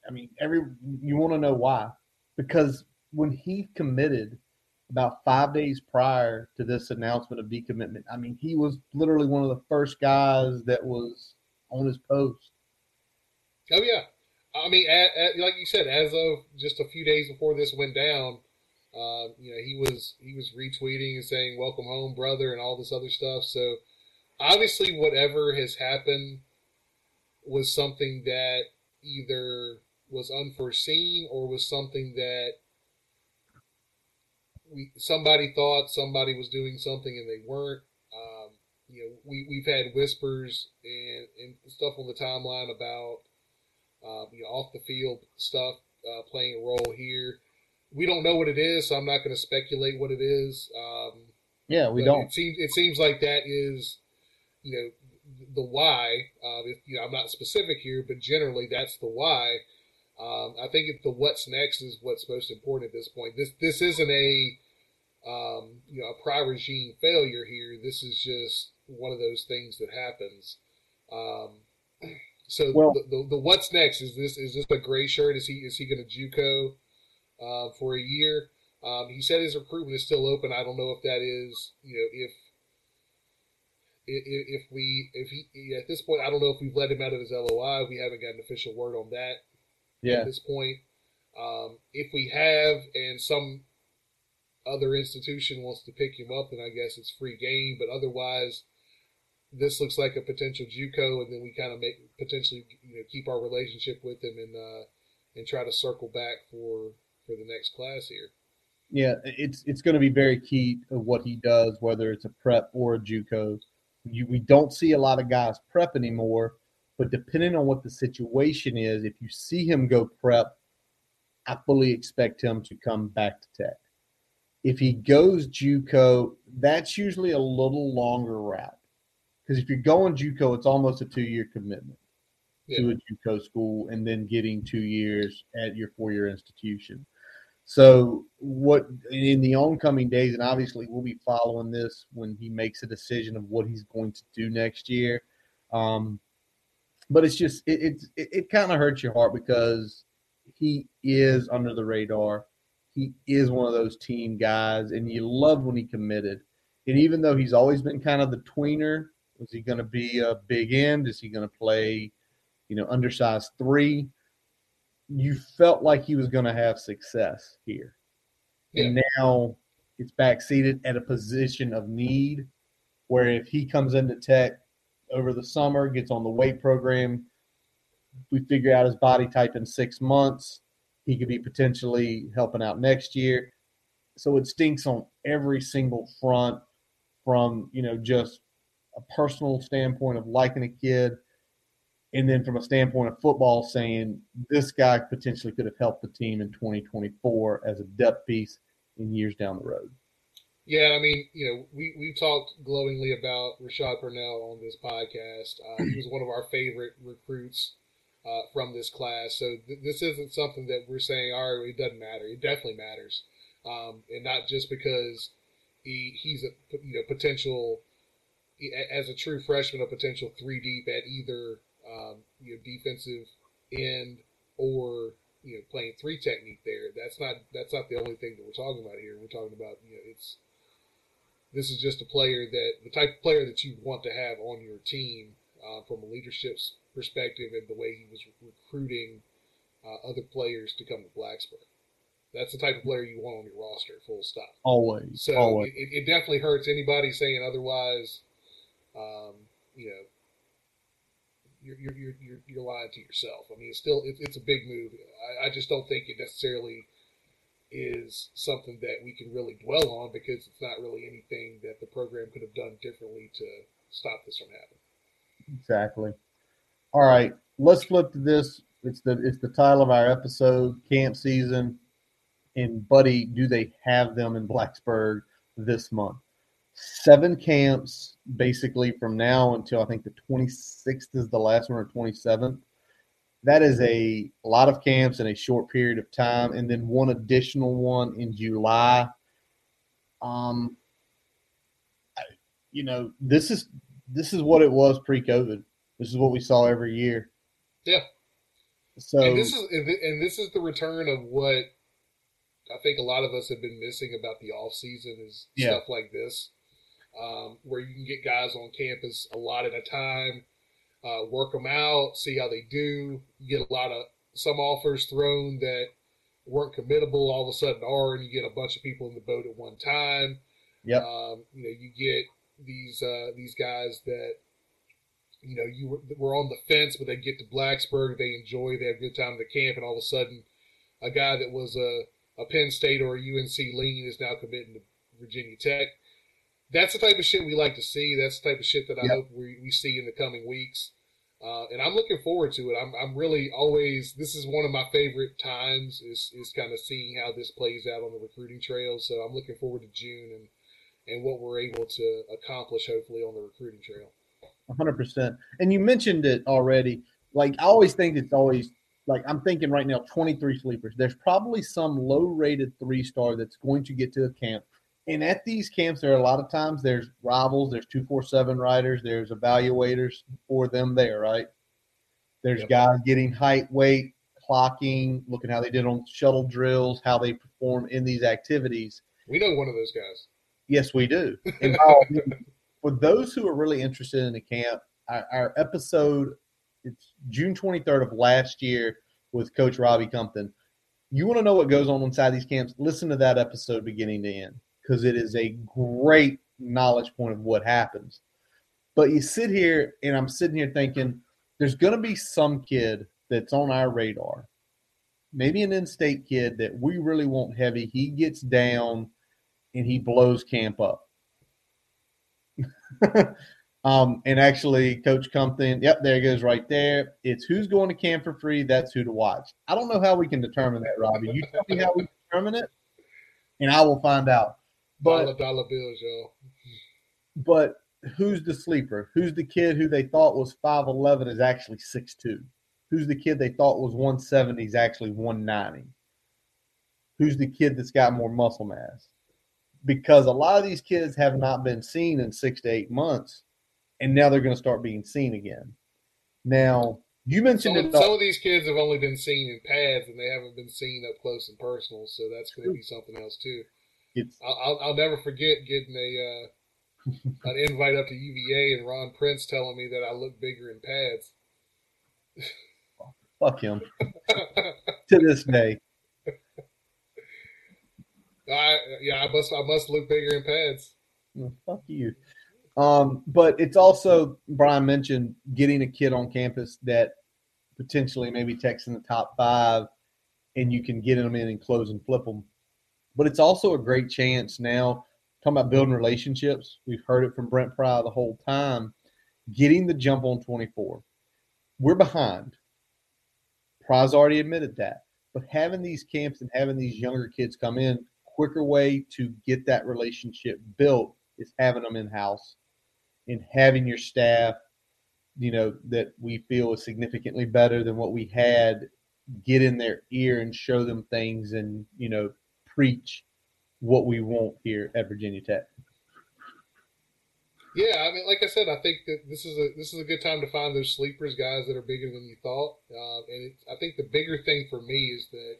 I mean, every you want to know why? Because when he committed, about five days prior to this announcement of decommitment. I mean, he was literally one of the first guys that was on his post. Oh yeah, I mean, at, at, like you said, as of just a few days before this went down, uh, you know, he was he was retweeting and saying "Welcome home, brother" and all this other stuff. So obviously, whatever has happened was something that either was unforeseen or was something that we somebody thought somebody was doing something and they weren't. Um, you know, we we've had whispers and, and stuff on the timeline about uh, you know off the field stuff uh, playing a role here. We don't know what it is, so I'm not going to speculate what it is. Um, yeah, we don't. It seems it seems like that is you know the why. Uh, if, you know, I'm not specific here, but generally that's the why. Um, I think the what's next is what's most important at this point. This this isn't a um, you know a prior regime failure here. This is just one of those things that happens. Um, so well, the, the, the, what's next is this is this a gray shirt? Is he is he going to JUCO uh, for a year? Um, he said his recruitment is still open. I don't know if that is you know if if, we if he at this point I don't know if we've let him out of his LOI. We haven't got an official word on that yeah. at this point. Um, if we have and some other institution wants to pick him up, then I guess it's free game. But otherwise, this looks like a potential JUCO, and then we kind of make potentially you know keep our relationship with him and uh, and try to circle back for for the next class here. Yeah, it's it's going to be very key of what he does, whether it's a prep or a JUCO. You, we don't see a lot of guys prep anymore but depending on what the situation is, if you see him go prep, I fully expect him to come back to Tech. If he goes JUCO, that's usually a little longer route. Because if you're going JUCO, it's almost a two-year commitment yeah. to a JUCO school, and then getting two years at your four-year institution. So, what in the oncoming days, and obviously we'll be following this when he makes a decision of what he's going to do next year. Um, but it's just it it, it kind of hurts your heart because he is under the radar. He is one of those team guys, and you love when he committed. And even though he's always been kind of the tweener, was he going to be a big end? Is he going to play, you know, undersized three? You felt like he was going to have success here, yeah. and now it's backseated at a position of need, where if he comes into Tech over the summer, gets on the weight program. We figure out his body type in six months. He could be potentially helping out next year. So it stinks on every single front from, you know, just a personal standpoint of liking a kid. And then from a standpoint of football, saying this guy potentially could have helped the team in 2024 as a depth piece in years down the road. Yeah, I mean, you know, we we've talked glowingly about Rashad Purnell on this podcast. Uh, he was one of our favorite recruits uh, from this class. So th- this isn't something that we're saying, all right, it doesn't matter. It definitely matters, um, and not just because he he's a you know potential as a true freshman, a potential three deep at either um, you know defensive end or you know playing three technique there. That's not that's not the only thing that we're talking about here. We're talking about you know it's this is just a player that the type of player that you want to have on your team uh, from a leadership perspective and the way he was recruiting uh, other players to come to Blacksburg. That's the type of player you want on your roster, full stop. Always. So always. It, it definitely hurts anybody saying otherwise. Um, you know, you're, you're, you're, you're lying to yourself. I mean, it's still, it's, it's a big move. I, I just don't think it necessarily is something that we can really dwell on because it's not really anything that the program could have done differently to stop this from happening. Exactly. All right, let's flip to this. It's the it's the title of our episode, camp season. And buddy, do they have them in Blacksburg this month? Seven camps basically from now until I think the 26th is the last one or 27th that is a lot of camps in a short period of time, and then one additional one in July. Um, you know, this is this is what it was pre-COVID. This is what we saw every year. Yeah. So and this is and this is the return of what I think a lot of us have been missing about the off season is Yeah. stuff like this, um, where you can get guys on campus a lot at a time, uh, work them out, see how they do. You get a lot of some offers thrown that weren't committable, all of a sudden are, and you get a bunch of people in the boat at one time. Yep. Um, you know, you get these uh, these guys that you know you were, were on the fence, but they get to Blacksburg, they enjoy, they have a good time at the camp, and all of a sudden, a guy that was a a Penn State or a UNC lean is now committing to Virginia Tech. That's the type of shit we like to see. That's the type of shit that I Yep. hope we, we see in the coming weeks. Uh, and I'm looking forward to it. I'm, I'm really always, this is one of my favorite times is, is kind of seeing how this plays out on the recruiting trail. So I'm looking forward to June and, and what we're able to accomplish hopefully on the recruiting trail. hundred percent. And you mentioned it already. Like I always think it's always like I'm thinking right now, 23 sleepers. There's probably some low-rated three-star that's going to get to a camp. And at these camps, there are a lot of times there's rivals, there's two four seven riders, there's evaluators for them there, right? There's Yep. guys getting height, weight, clocking, looking how they did on shuttle drills, how they perform in these activities. We know one of those guys. Yes, we do. And for those who are really interested in the camp, our, our episode, it's June 23rd of last year with Coach Robbie Compton. You want to know what goes on inside these camps? Listen to that episode beginning to end because it is a great knowledge point of what happens. But you sit here, and I'm sitting here thinking, there's going to be some kid that's on our radar, maybe an in-state kid that we really want heavy. He gets down and he blows camp up. um, and actually, Coach Compton, yep, there goes right there. It's who's going to camp for free. That's who to watch. I don't know how we can determine that, Robbie. You tell me how we determine it, and I will find out. Dollar But dollar bills, y'all. but who's the sleeper? Who's the kid who they thought was five eleven is actually six two? Who's the kid they thought was one seventy is actually one ninety? Who's the kid that's got more muscle mass? Because a lot of these kids have not been seen in six to eight months, and now they're going to start being seen again. Now you mentioned Some, some of these kids have only been seen in pads and they haven't been seen up close and personal, so that's going to be something else too. It's I'll, I'll, never forget getting a uh, an invite up to UVA and Ron Prince telling me that I look bigger in pads. fuck him to this day. I, yeah, I must I must look bigger in pads. Well, fuck you. Um, but it's also Brian mentioned getting a kid on campus that potentially maybe techs in the top five, and you can get them in and close and flip them. But it's also a great chance now. Talking about building relationships, we've heard it from Brent Pry the whole time. Getting the jump on 24. We're behind. Pry's already admitted that. But having these camps and having these younger kids come in, quicker way to get that relationship built is having them in house and having your staff, you know, that we feel is significantly better than what we had, get in their ear and show them things and, you know, preach what we want here at Virginia Tech. Yeah, I mean, like I said, I think that this is a this is a good time to find those sleepers, guys that are bigger than you thought. Uh, and I think the bigger thing for me is that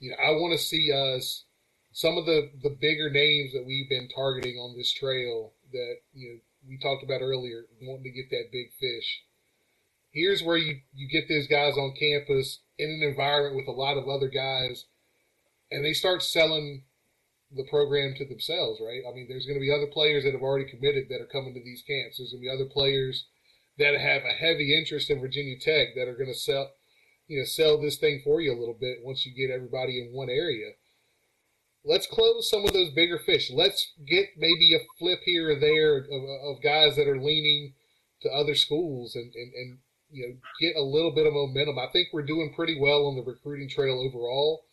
you know I want to see us some of the the bigger names that we've been targeting on this trail that you know we talked about earlier, wanting to get that big fish. Here's where you you get those guys on campus in an environment with a lot of other guys, and they start selling the program to themselves, right? I mean, there's going to be other players that have already committed that are coming to these camps. There's going to be other players that have a heavy interest in Virginia Tech that are going to sell, you know, sell this thing for you a little bit once you get everybody in one area. Let's close some of those bigger fish. Let's get maybe a flip here or there of, of guys that are leaning to other schools and, and, and you know get a little bit of momentum. I think we're doing pretty well on the recruiting trail overall.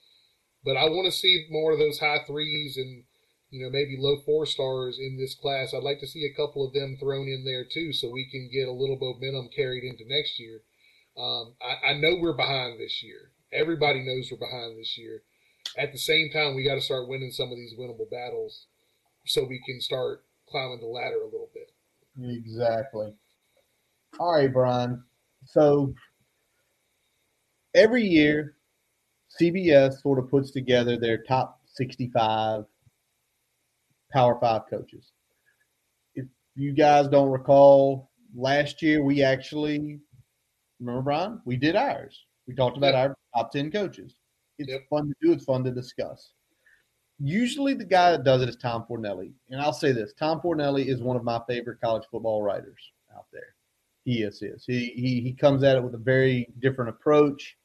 But I want to see more of those high threes and you know maybe low four stars in this class. I'd like to see a couple of them thrown in there too, so we can get a little momentum carried into next year. Um, I, I know we're behind this year. Everybody knows we're behind this year. At the same time, we got to start winning some of these winnable battles, so we can start climbing the ladder a little bit. Exactly. All right, Brian. So every year, CBS sort of puts together their top 65 Power Five coaches. If you guys don't recall, last year we actually remember Brian, we did ours. We talked about our top 10 coaches. It's Yep. fun to do, it's fun to discuss. Usually the guy that does it is Tom Fornelli. And I'll say this Tom Fornelli is one of my favorite college football writers out there. He is, is. He, he he comes at it with a very different approach.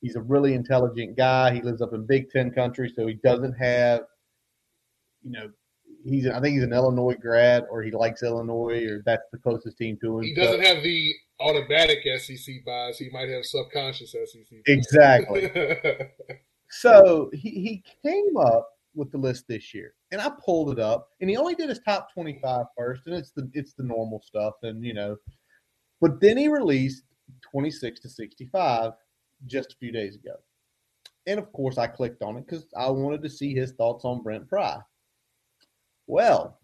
He's a really intelligent guy. He lives up in Big Ten country, so he doesn't have, you know, he's I think he's an Illinois grad or he likes Illinois or that's the closest team to him. He doesn't have the automatic SEC bias. He might have subconscious SEC. bias. exactly. So he, he came up with the list this year, and I pulled it up, and he only did his top 25 first, and it's the it's the normal stuff, and you know, but then he released 26 to 65 just a few days ago, and of course I clicked on it because I wanted to see his thoughts on Brent Pry. Well,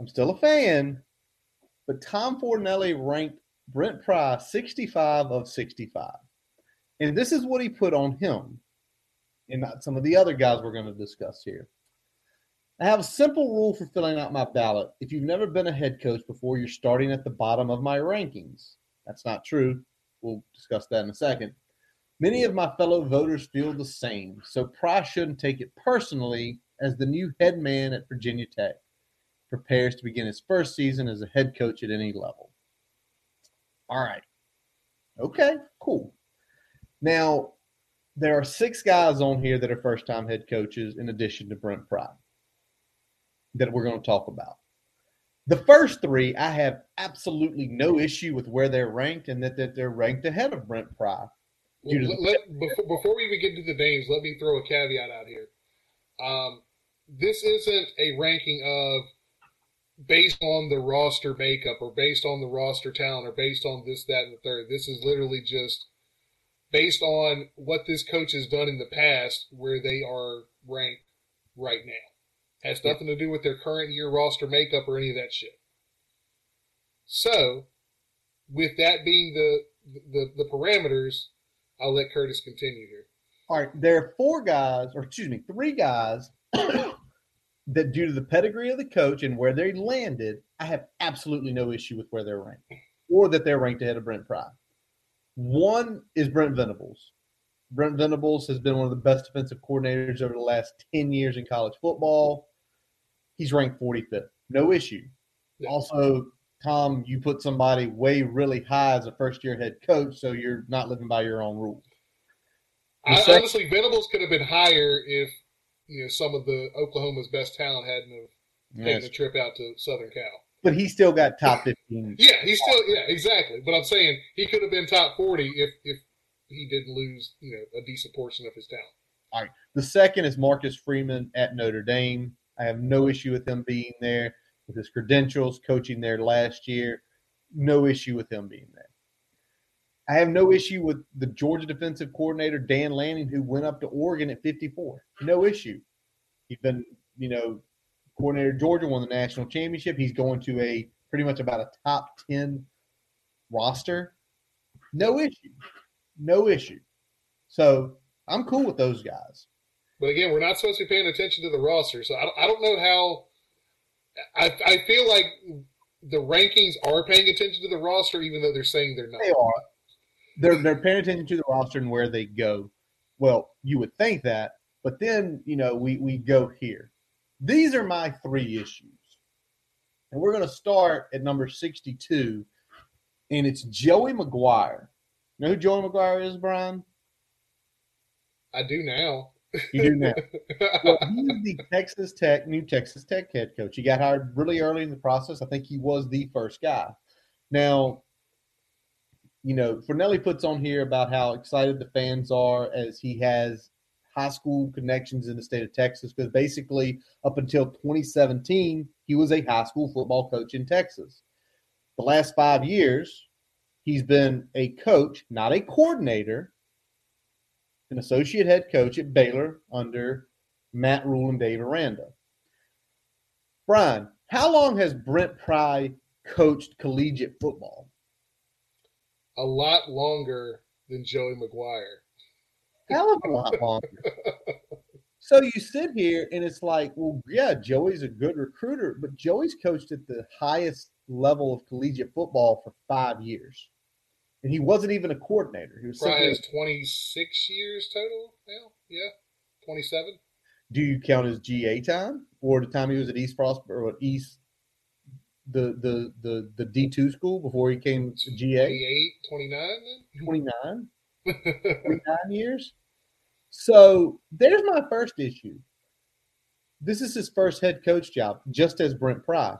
I'm still a fan, but Tom Fornelli ranked Brent Pry 65 of 65. And this is what he put on him and not some of the other guys we're going to discuss here. I have a simple rule for filling out my ballot. If you've never been a head coach before, you're starting at the bottom of my rankings. That's not true. We'll discuss that in a second. Many of my fellow voters feel the same, so Price shouldn't take it personally as the new head man at Virginia Tech prepares to begin his first season as a head coach at any level. All right. Okay, cool. Now, there are six guys on here that are first time head coaches in addition to Brent Pry that we're going to talk about. The first three, I have absolutely no issue with where they're ranked and that, that they're ranked ahead of Brent Pry. Well, let, before, before we get into the names, let me throw a caveat out here. Um, this isn't a ranking of based on the roster makeup or based on the roster talent or based on this, that, and the third. This is literally just based on what this coach has done in the past where they are ranked right now. Has nothing to do with their current year roster makeup or any of that shit. So, with that being the the, the parameters, I'll let Curtis continue here. All right, there are four guys, or excuse me, three guys that, due to the pedigree of the coach and where they landed, I have absolutely no issue with where they're ranked or that they're ranked ahead of Brent Pry. One is Brent Venables. Brent Venables has been one of the best defensive coordinators over the last 10 years in college football. He's ranked 45th. No issue. Yeah. Also, Tom, you put somebody way really high as a first year head coach, so you're not living by your own rules. I, sec- honestly, Venables could have been higher if you know some of the Oklahoma's best talent hadn't have taken Yes. a trip out to Southern Cal. But he still got top 15. Yeah, he's still yeah exactly. But I'm saying he could have been top forty if if he didn't lose you know a decent portion of his talent. All right. The second is Marcus Freeman at Notre Dame. I have no issue with him being there with his credentials, coaching there last year. No issue with him being there. I have no issue with the Georgia defensive coordinator, Dan Lanning, who went up to Oregon at 54. No issue. He's been, you know, coordinator Georgia, won the national championship. He's going to a pretty much about a top 10 roster. No issue. No issue. So I'm cool with those guys. But again, we're not supposed to be paying attention to the roster, so I don't, I don't know how. I I feel like the rankings are paying attention to the roster, even though they're saying they're not. They are. They're they're paying attention to the roster and where they go. Well, you would think that, but then you know we we go here. These are my three issues, and we're going to start at number sixty-two, and it's Joey McGuire. You know who Joey McGuire is, Brian? I do now. You do now. well, he's the Texas Tech, new Texas Tech head coach. He got hired really early in the process. I think he was the first guy. Now, you know, Fornelli puts on here about how excited the fans are as he has high school connections in the state of Texas because basically up until 2017, he was a high school football coach in Texas. The last five years, he's been a coach, not a coordinator, an associate head coach at Baylor under Matt Rhule and Dave Aranda. Brian, how long has Brent Pry coached collegiate football? a lot longer than Joey McGuire. hell of a lot longer. So you sit here and it's like, well, yeah, Joey's a good recruiter, but Joey's coached at the highest level of collegiate football for five years. And he wasn't even a coordinator. He was simply, has 26 years total now. Yeah, 27. do you count his GA time or the time he was at East Frost or at East the the the the D two school before he came to GA? 28, 29 Twenty nine. then? 29 years. So there's my first issue. This is his first head coach job, just as Brent Pry.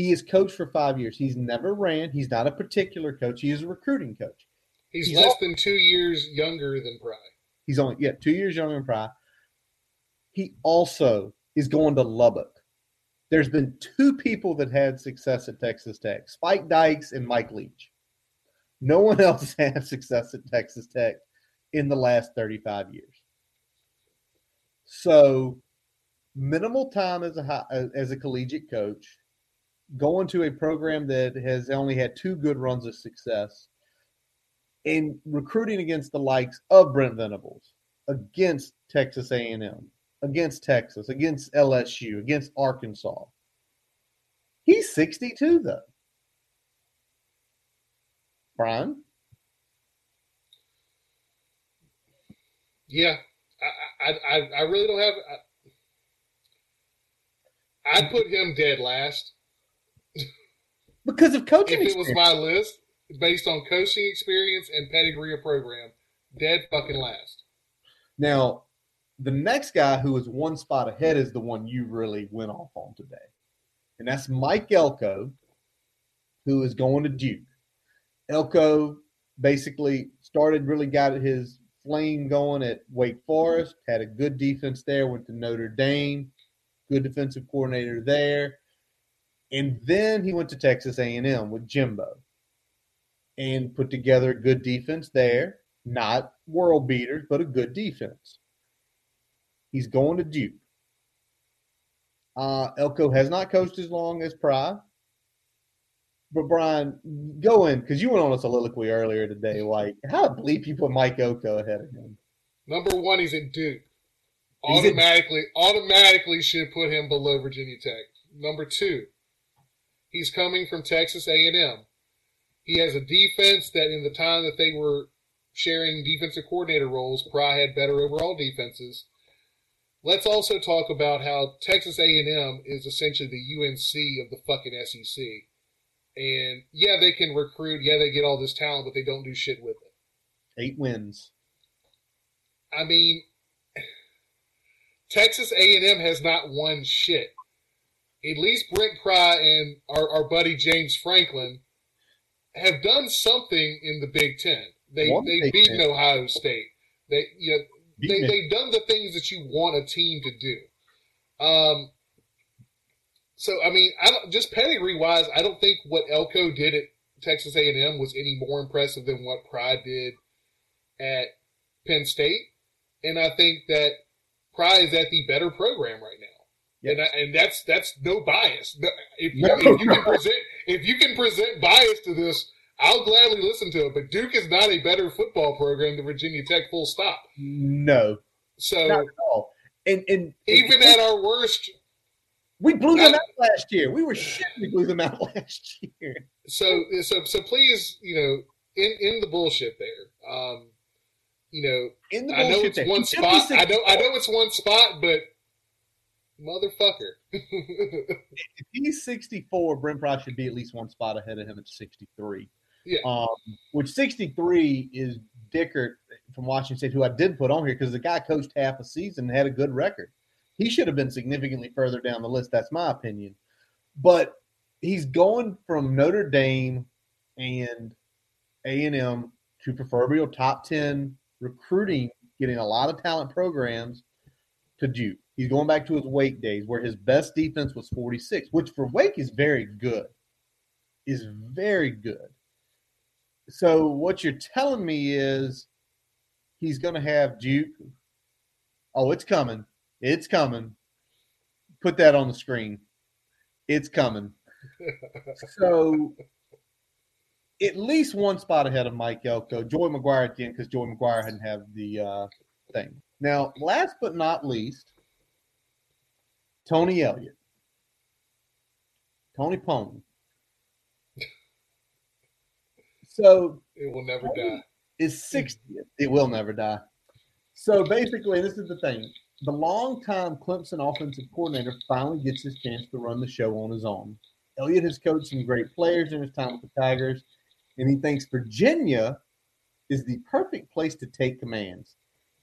He is coached for five years. He's never ran. He's not a particular coach. He is a recruiting coach. He's, He's less al- than two years younger than Pry. He's only yeah two years younger than Pry. He also is going to Lubbock. There's been two people that had success at Texas Tech: Spike Dykes and Mike Leach. No one else has had success at Texas Tech in the last 35 years. So, minimal time as a as a collegiate coach, going to a program that has only had two good runs of success, and recruiting against the likes of Brent Venables, against Texas A&M, against Texas, against LSU, against Arkansas. He's 62 though. Brian? Yeah, I, I, I, I really don't have. I, I'd put him dead last Because of coaching if it was my list based on coaching experience and pedigree of program. Dead fucking last. Now, the next guy who is one spot ahead is the one you really went off on today. And that's Mike Elko, who is going to Duke. Elko basically started, really got his flame going at Wake Forest, had a good defense there, went to Notre Dame, good defensive coordinator there. And then he went to Texas A&M with Jimbo and put together a good defense there. Not world beaters, but a good defense. He's going to Duke. Uh, Elko has not coached as long as Pry. But Brian, go in because you went on a soliloquy earlier today. Like, how bleep you put Mike Elko ahead of him? Number one, he's at Duke. Automatically, automatically should put him below Virginia Tech. Number two, he's coming from Texas A&M. He has a defense that, in the time that they were sharing defensive coordinator roles, Pry had better overall defenses. Let's also talk about how Texas A&M is essentially the UNC of the fucking SEC. And yeah, they can recruit. Yeah, they get all this talent, but they don't do shit with it. Eight wins. I mean, Texas A&M has not won shit. At least Brent Pry and our, our buddy James Franklin have done something in the Big Ten. They Won they Ten. Ohio State. They you know, they, they've done the things that you want a team to do. Um. So I mean, I don't, just pedigree wise, I don't think what Elko did at Texas A&M was any more impressive than what Pry did at Penn State, and I think that Pry is at the better program right now. Yes. And, I, and that's that's no bias. If you, No, if you can present if you can present bias to this, I'll gladly listen to it. But Duke is not a better football program than Virginia Tech. Full stop. No, So not at all. And and even at our worst, we blew them I- out last year. We were shit. We blew them out last year. so so so please, you know, in in the bullshit there. Um, you know, In the I know it's there. one spot. I know I know it's one spot, but motherfucker. if he's 64, Brent Pry should be at least one spot ahead of him at 63. Yeah. Um, which 63 is Dickert from Washington State, who I did put on here because the guy coached half a season and had a good record. He should have been significantly further down the list. That's my opinion. But he's going from Notre Dame and A&M to proverbial top 10 recruiting, getting a lot of talent programs to Duke. He's going back to his Wake days where his best defense was 46, which for Wake is very good. Is very good. So what you're telling me is he's going to have Duke. Oh, it's coming. It's coming. Put that on the screen. It's coming. So at least one spot ahead of Mike Elko. Joey McGuire at the end because Joey McGuire hadn't have the uh, thing. Now, last but not least, Tony Elliott. Tony Pony. So It will never die. is 60th. It will never die. So basically, this is the thing. The longtime Clemson offensive coordinator finally gets his chance to run the show on his own. Elliott has coached some great players in his time with the Tigers, and he thinks Virginia is the perfect place to take commands.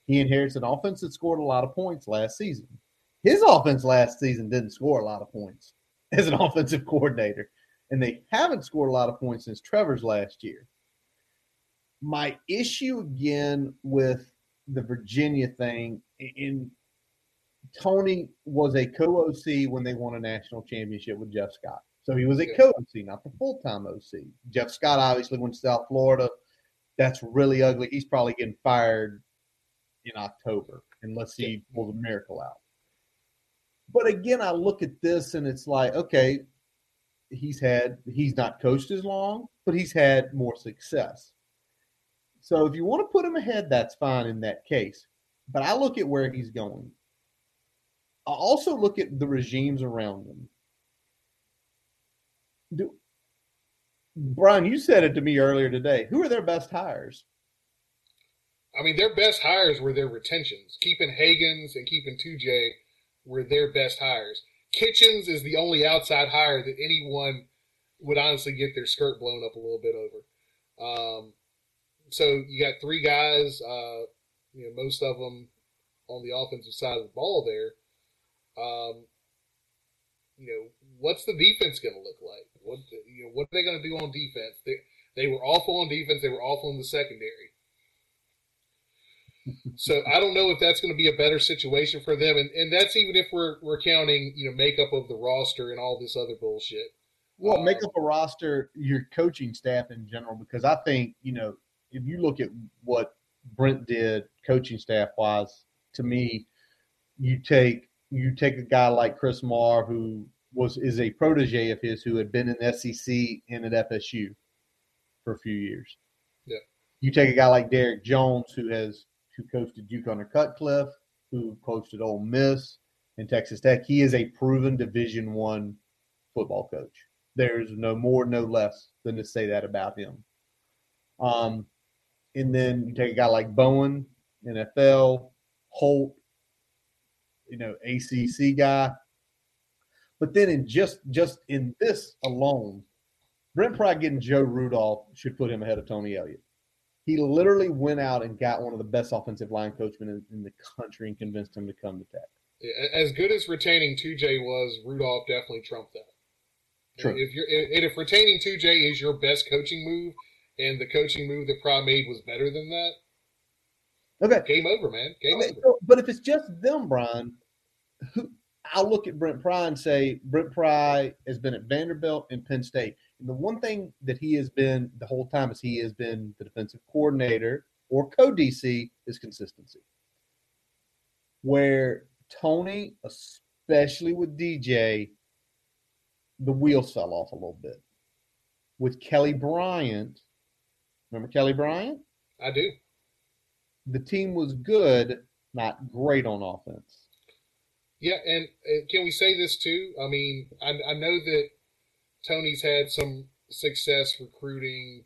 He inherits an offense that scored a lot of points last season. His offense last season didn't score a lot of points as an offensive coordinator, and they haven't scored a lot of points since Trevor's last year. My issue again with the Virginia thing, in Tony was a co-OC when they won a national championship with Jeff Scott. So he was a Yeah. co-OC, not the full-time OC. Jeff Scott obviously went to South Florida. That's really ugly. He's probably getting fired in October unless he pulls a miracle out. But again, I look at this and it's like, okay, he's had he's not coached as long, but he's had more success. So if you want to put him ahead, that's fine in that case. But I look at where he's going. I also look at the regimes around him. Do, Brian, you said it to me earlier today. Who are their best hires? I mean, their best hires were their retentions. Keeping Hagans and keeping 2J were their best hires. Kitchings is the only outside hire that anyone would honestly get their skirt blown up a little bit over. Um, so you got three guys, uh, you know, most of them on the offensive side of the ball there. Um, you know, what's the defense going to look like? What you know, what are they going to do on defense? They they were awful on defense. They were awful in the secondary. So I don't know if that's going to be a better situation for them, and, and that's even if we're we're counting you know makeup of the roster and all this other bullshit. Well, Uh, make up a roster, your coaching staff in general, because I think, you know, if you look at what Brent did coaching staff wise, to me, you take you take a guy like Chris Marve, who was is a protege of his who had been in SEC and at FSU for a few years. Yeah. You take a guy like Derek Jones, who has who coached at Duke under Cutcliffe, who coached at Ole Miss and Texas Tech. He is a proven Division One football coach. There's no more, no less than to say that about him. Um, and then you take a guy like Bowen, NFL, Holt, you know, ACC guy. But then in just just in this alone, Brent Pry getting Joe Rudolph should put him ahead of Tony Elliott. He literally went out and got one of the best offensive line coachmen in, in the country and convinced him to come to Tech. As good as retaining 2J was, Rudolph definitely trumped that. True. If you're and if retaining 2J is your best coaching move, and the coaching move that Pry made was better than that, Okay. game over, man. Game Okay, over. so- but if it's just them, Brian, who, I'll look at Brent Pry and say Brent Pry has been at Vanderbilt and Penn State. The one thing that he has been the whole time is he has been the defensive coordinator or co DC is consistency. Where Tony, especially with DJ, the wheels fell off a little bit. With Kelly Bryant, remember Kelly Bryant? I do. the team was good, not great on offense. Yeah, and can we say this too? I mean, I, I know that Tony's had some success recruiting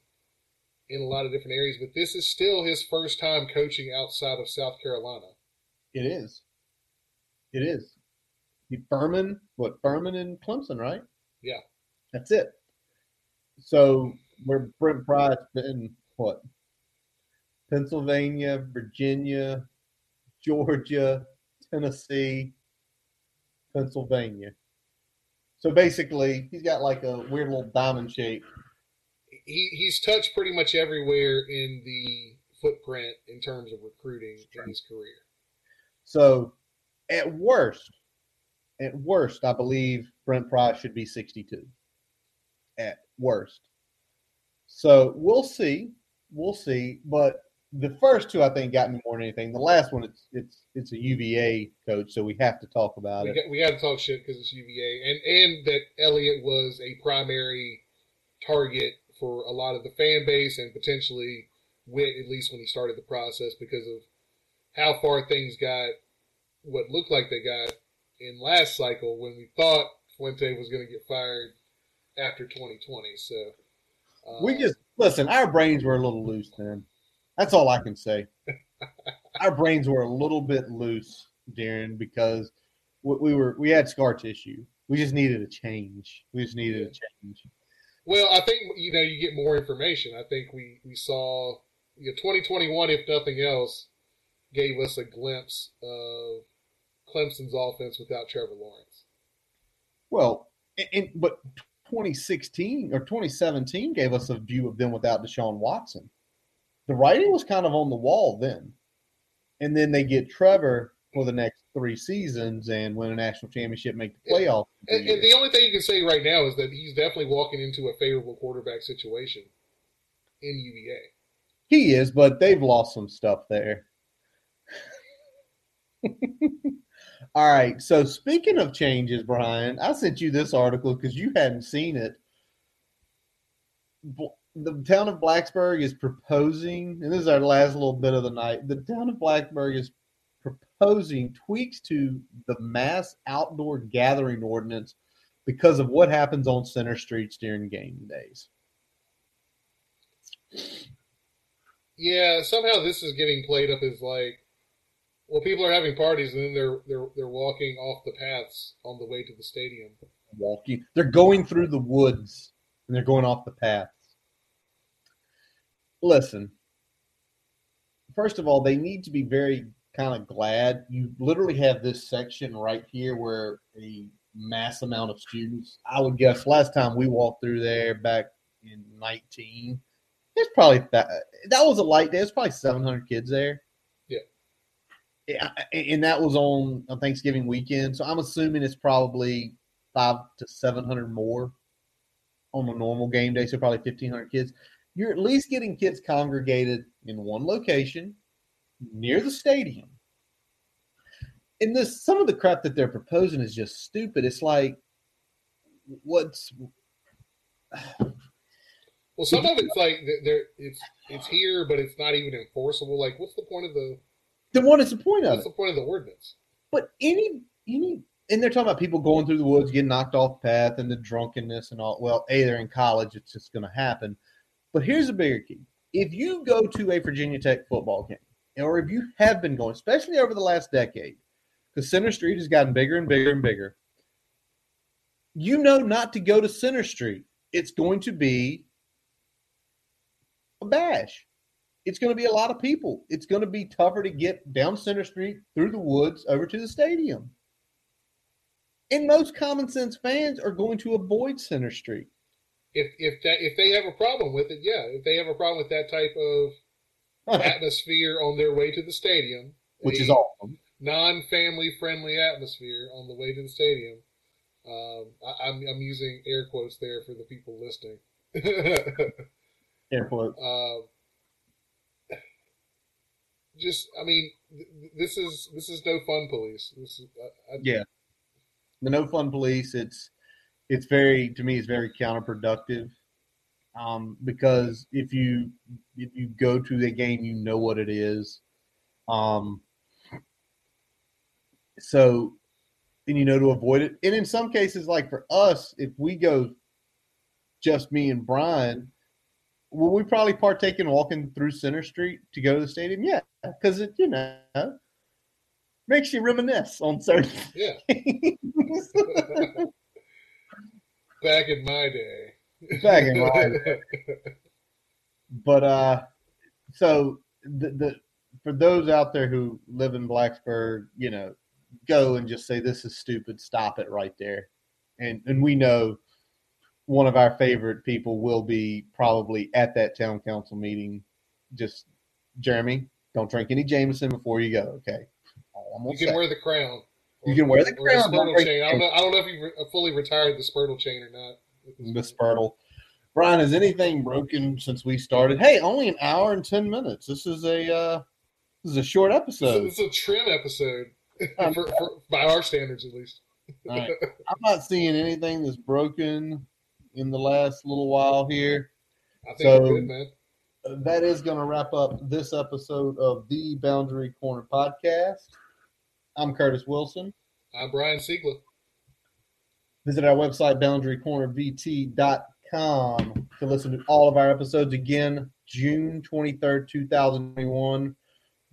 in a lot of different areas, but this is still his first time coaching outside of South Carolina. It is. It is. He Furman, what Furman and Clemson, right? Yeah. That's it. So where Brent Pry's been what? Pennsylvania, Virginia, Georgia, Tennessee, Pennsylvania. So basically, he's got like a weird little diamond shape. He he's touched pretty much everywhere in the footprint in terms of recruiting in his career. So at worst, at worst, I believe Brent Pry's should be 62. At worst. So we'll see. We'll see. But the first two I think got me more than anything. The last one it's it's it's a UVA coach, so we have to talk about We it. got, we got to talk shit because it's UVA, and and that Elliott was a primary target for a lot of the fan base, and potentially Whit at least when he started the process because of how far things got, what looked like they got in last cycle when we thought Fuente was going to get fired after 2020. So uh, we just listen. Our brains were a little loose then. That's all I can say. our brains were a little bit loose, Darren, because we were we had scar tissue. We just needed a change. We just needed yeah. a change. Well, I think you know you get more information. I think we we saw you know, 2021, if nothing else, gave us a glimpse of Clemson's offense without Trevor Lawrence. Well, and, but 2016 or 2017 gave us a view of them without Deshaun Watson. The writing was kind of on the wall then. And then they get Trevor for the next three seasons and win a national championship, make the playoffs. And, and, the only thing you can say right now is that he's definitely walking into a favorable quarterback situation in UVA. He is, but they've lost some stuff there. All right. So speaking of changes, Brian, I sent you this article because you hadn't seen it. The town of Blacksburg is proposing, and this is our last little bit of the night. The town of Blacksburg is proposing tweaks to the mass outdoor gathering ordinance because of what happens on center streets during game days. Yeah, somehow this is getting played up as like, well, people are having parties and then they're they're they're walking off the paths on the way to the stadium. Walking, they're going through the woods and they're going off the paths. Listen, first of all, they need to be very kind of glad. You literally have this section right here where a mass amount of students. I would guess last time we walked through there back in 19, it's probably that, that was a light day. It's probably 700 kids there. Yeah. yeah. And that was on a Thanksgiving weekend. So I'm assuming it's probably five to 700 more on a normal game day. So probably 1,500 kids. You're at least getting kids congregated in one location near the stadium. And this some of the crap that they're proposing is just stupid. It's like what's well, some of it's like there it's it's here, but it's not even enforceable. Like, what's the point of the? Then what is the point of what's it? the point of the ordinance? But any any and they're talking about people going through the woods, getting knocked off path, and the drunkenness and all. Well, a they're in college; it's just going to happen. But here's a bigger key: if you go to a Virginia Tech football game, or if you have been going, especially over the last decade, because Center Street has gotten bigger and bigger and bigger. You know not to go to Center Street. It's going to be a bash. It's going to be a lot of people. It's going to be tougher to get down Center Street through the woods over to the stadium. And most common sense fans are going to avoid Center Street. If if that if they have a problem with it, yeah. If they have a problem with that type of atmosphere on their way to the stadium, which is awesome. Non-family friendly atmosphere on the way to the stadium. Um, I, am I'm, I'm using air quotes there for the people listening. air quotes. Uh, just, I mean, th- this is this is no fun police. This is, I, I, yeah, the no fun police. It's it's very to me it's very counterproductive um, because if you if you go to the game, you know what it is. Um, so, and you know to avoid it. And in some cases, like for us, if we go just me and Brian, will we probably partake in walking through Center Street to go to the stadium? Yeah, because it you know makes you reminisce on certain. Yeah. Back in my day back in line. but uh, so the, the for those out there who live in Blacksburg, you know, go and just say this is stupid. Stop it right there, and and we know one of our favorite people will be probably at that town council meeting. Just Jeremy, don't drink any Jameson before you go. Okay. you can say. wear the crown. You can wear the crown. The Spurtle chain. I don't, know, I don't know if you fully retired the Spurtle chain or not. Miss Spurtle. Brian, is anything broken since we started? Hey, only an hour and ten minutes. This is a uh, this is a short episode. This is a trim episode for, for, by our standards, at least. All right. I'm not seeing anything that's broken in the last little while here. I think so, we're good, man. that is going to wrap up this episode of the Boundary Corner podcast. I'm Curtis Wilson. I'm Brian Siegler. Visit our website, boundarycornervt.com, to listen to all of our episodes again, June 23rd, 2021.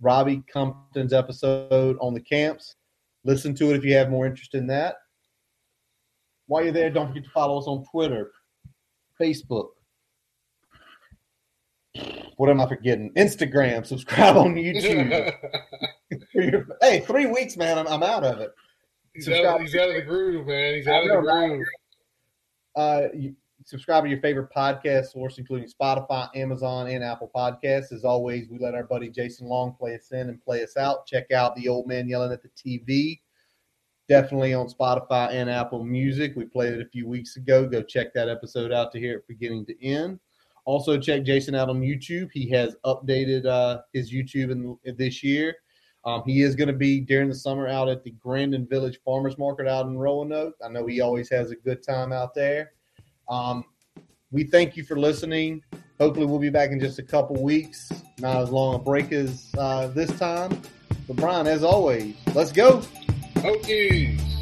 Robbie Compton's episode on the camps. Listen to it if you have more interest in that. While you're there, don't forget to follow us on Twitter, Facebook. What am I forgetting? Instagram. Subscribe on YouTube. hey, three weeks, man. I'm, I'm out of it. he's, out, he's out of the groove, man. He's out of the groove. Uh, you, subscribe to your favorite podcast source, including Spotify, Amazon, and Apple Podcasts. As always, we let our buddy Jason Long play us in and play us out. Check out the old man yelling at the TV. Definitely on Spotify and Apple Music. We played it a few weeks ago. Go check that episode out to hear it beginning to end. Also, check Jason out on YouTube. He has updated uh, his YouTube in, in this year. Um, he is going to be during the summer out at the Grandin Village Farmers Market out in Roanoke. I know he always has a good time out there. Um, we thank you for listening. Hopefully, we'll be back in just a couple weeks. Not as long a break as uh, this time. But, Brian, as always, let's go. Hokies.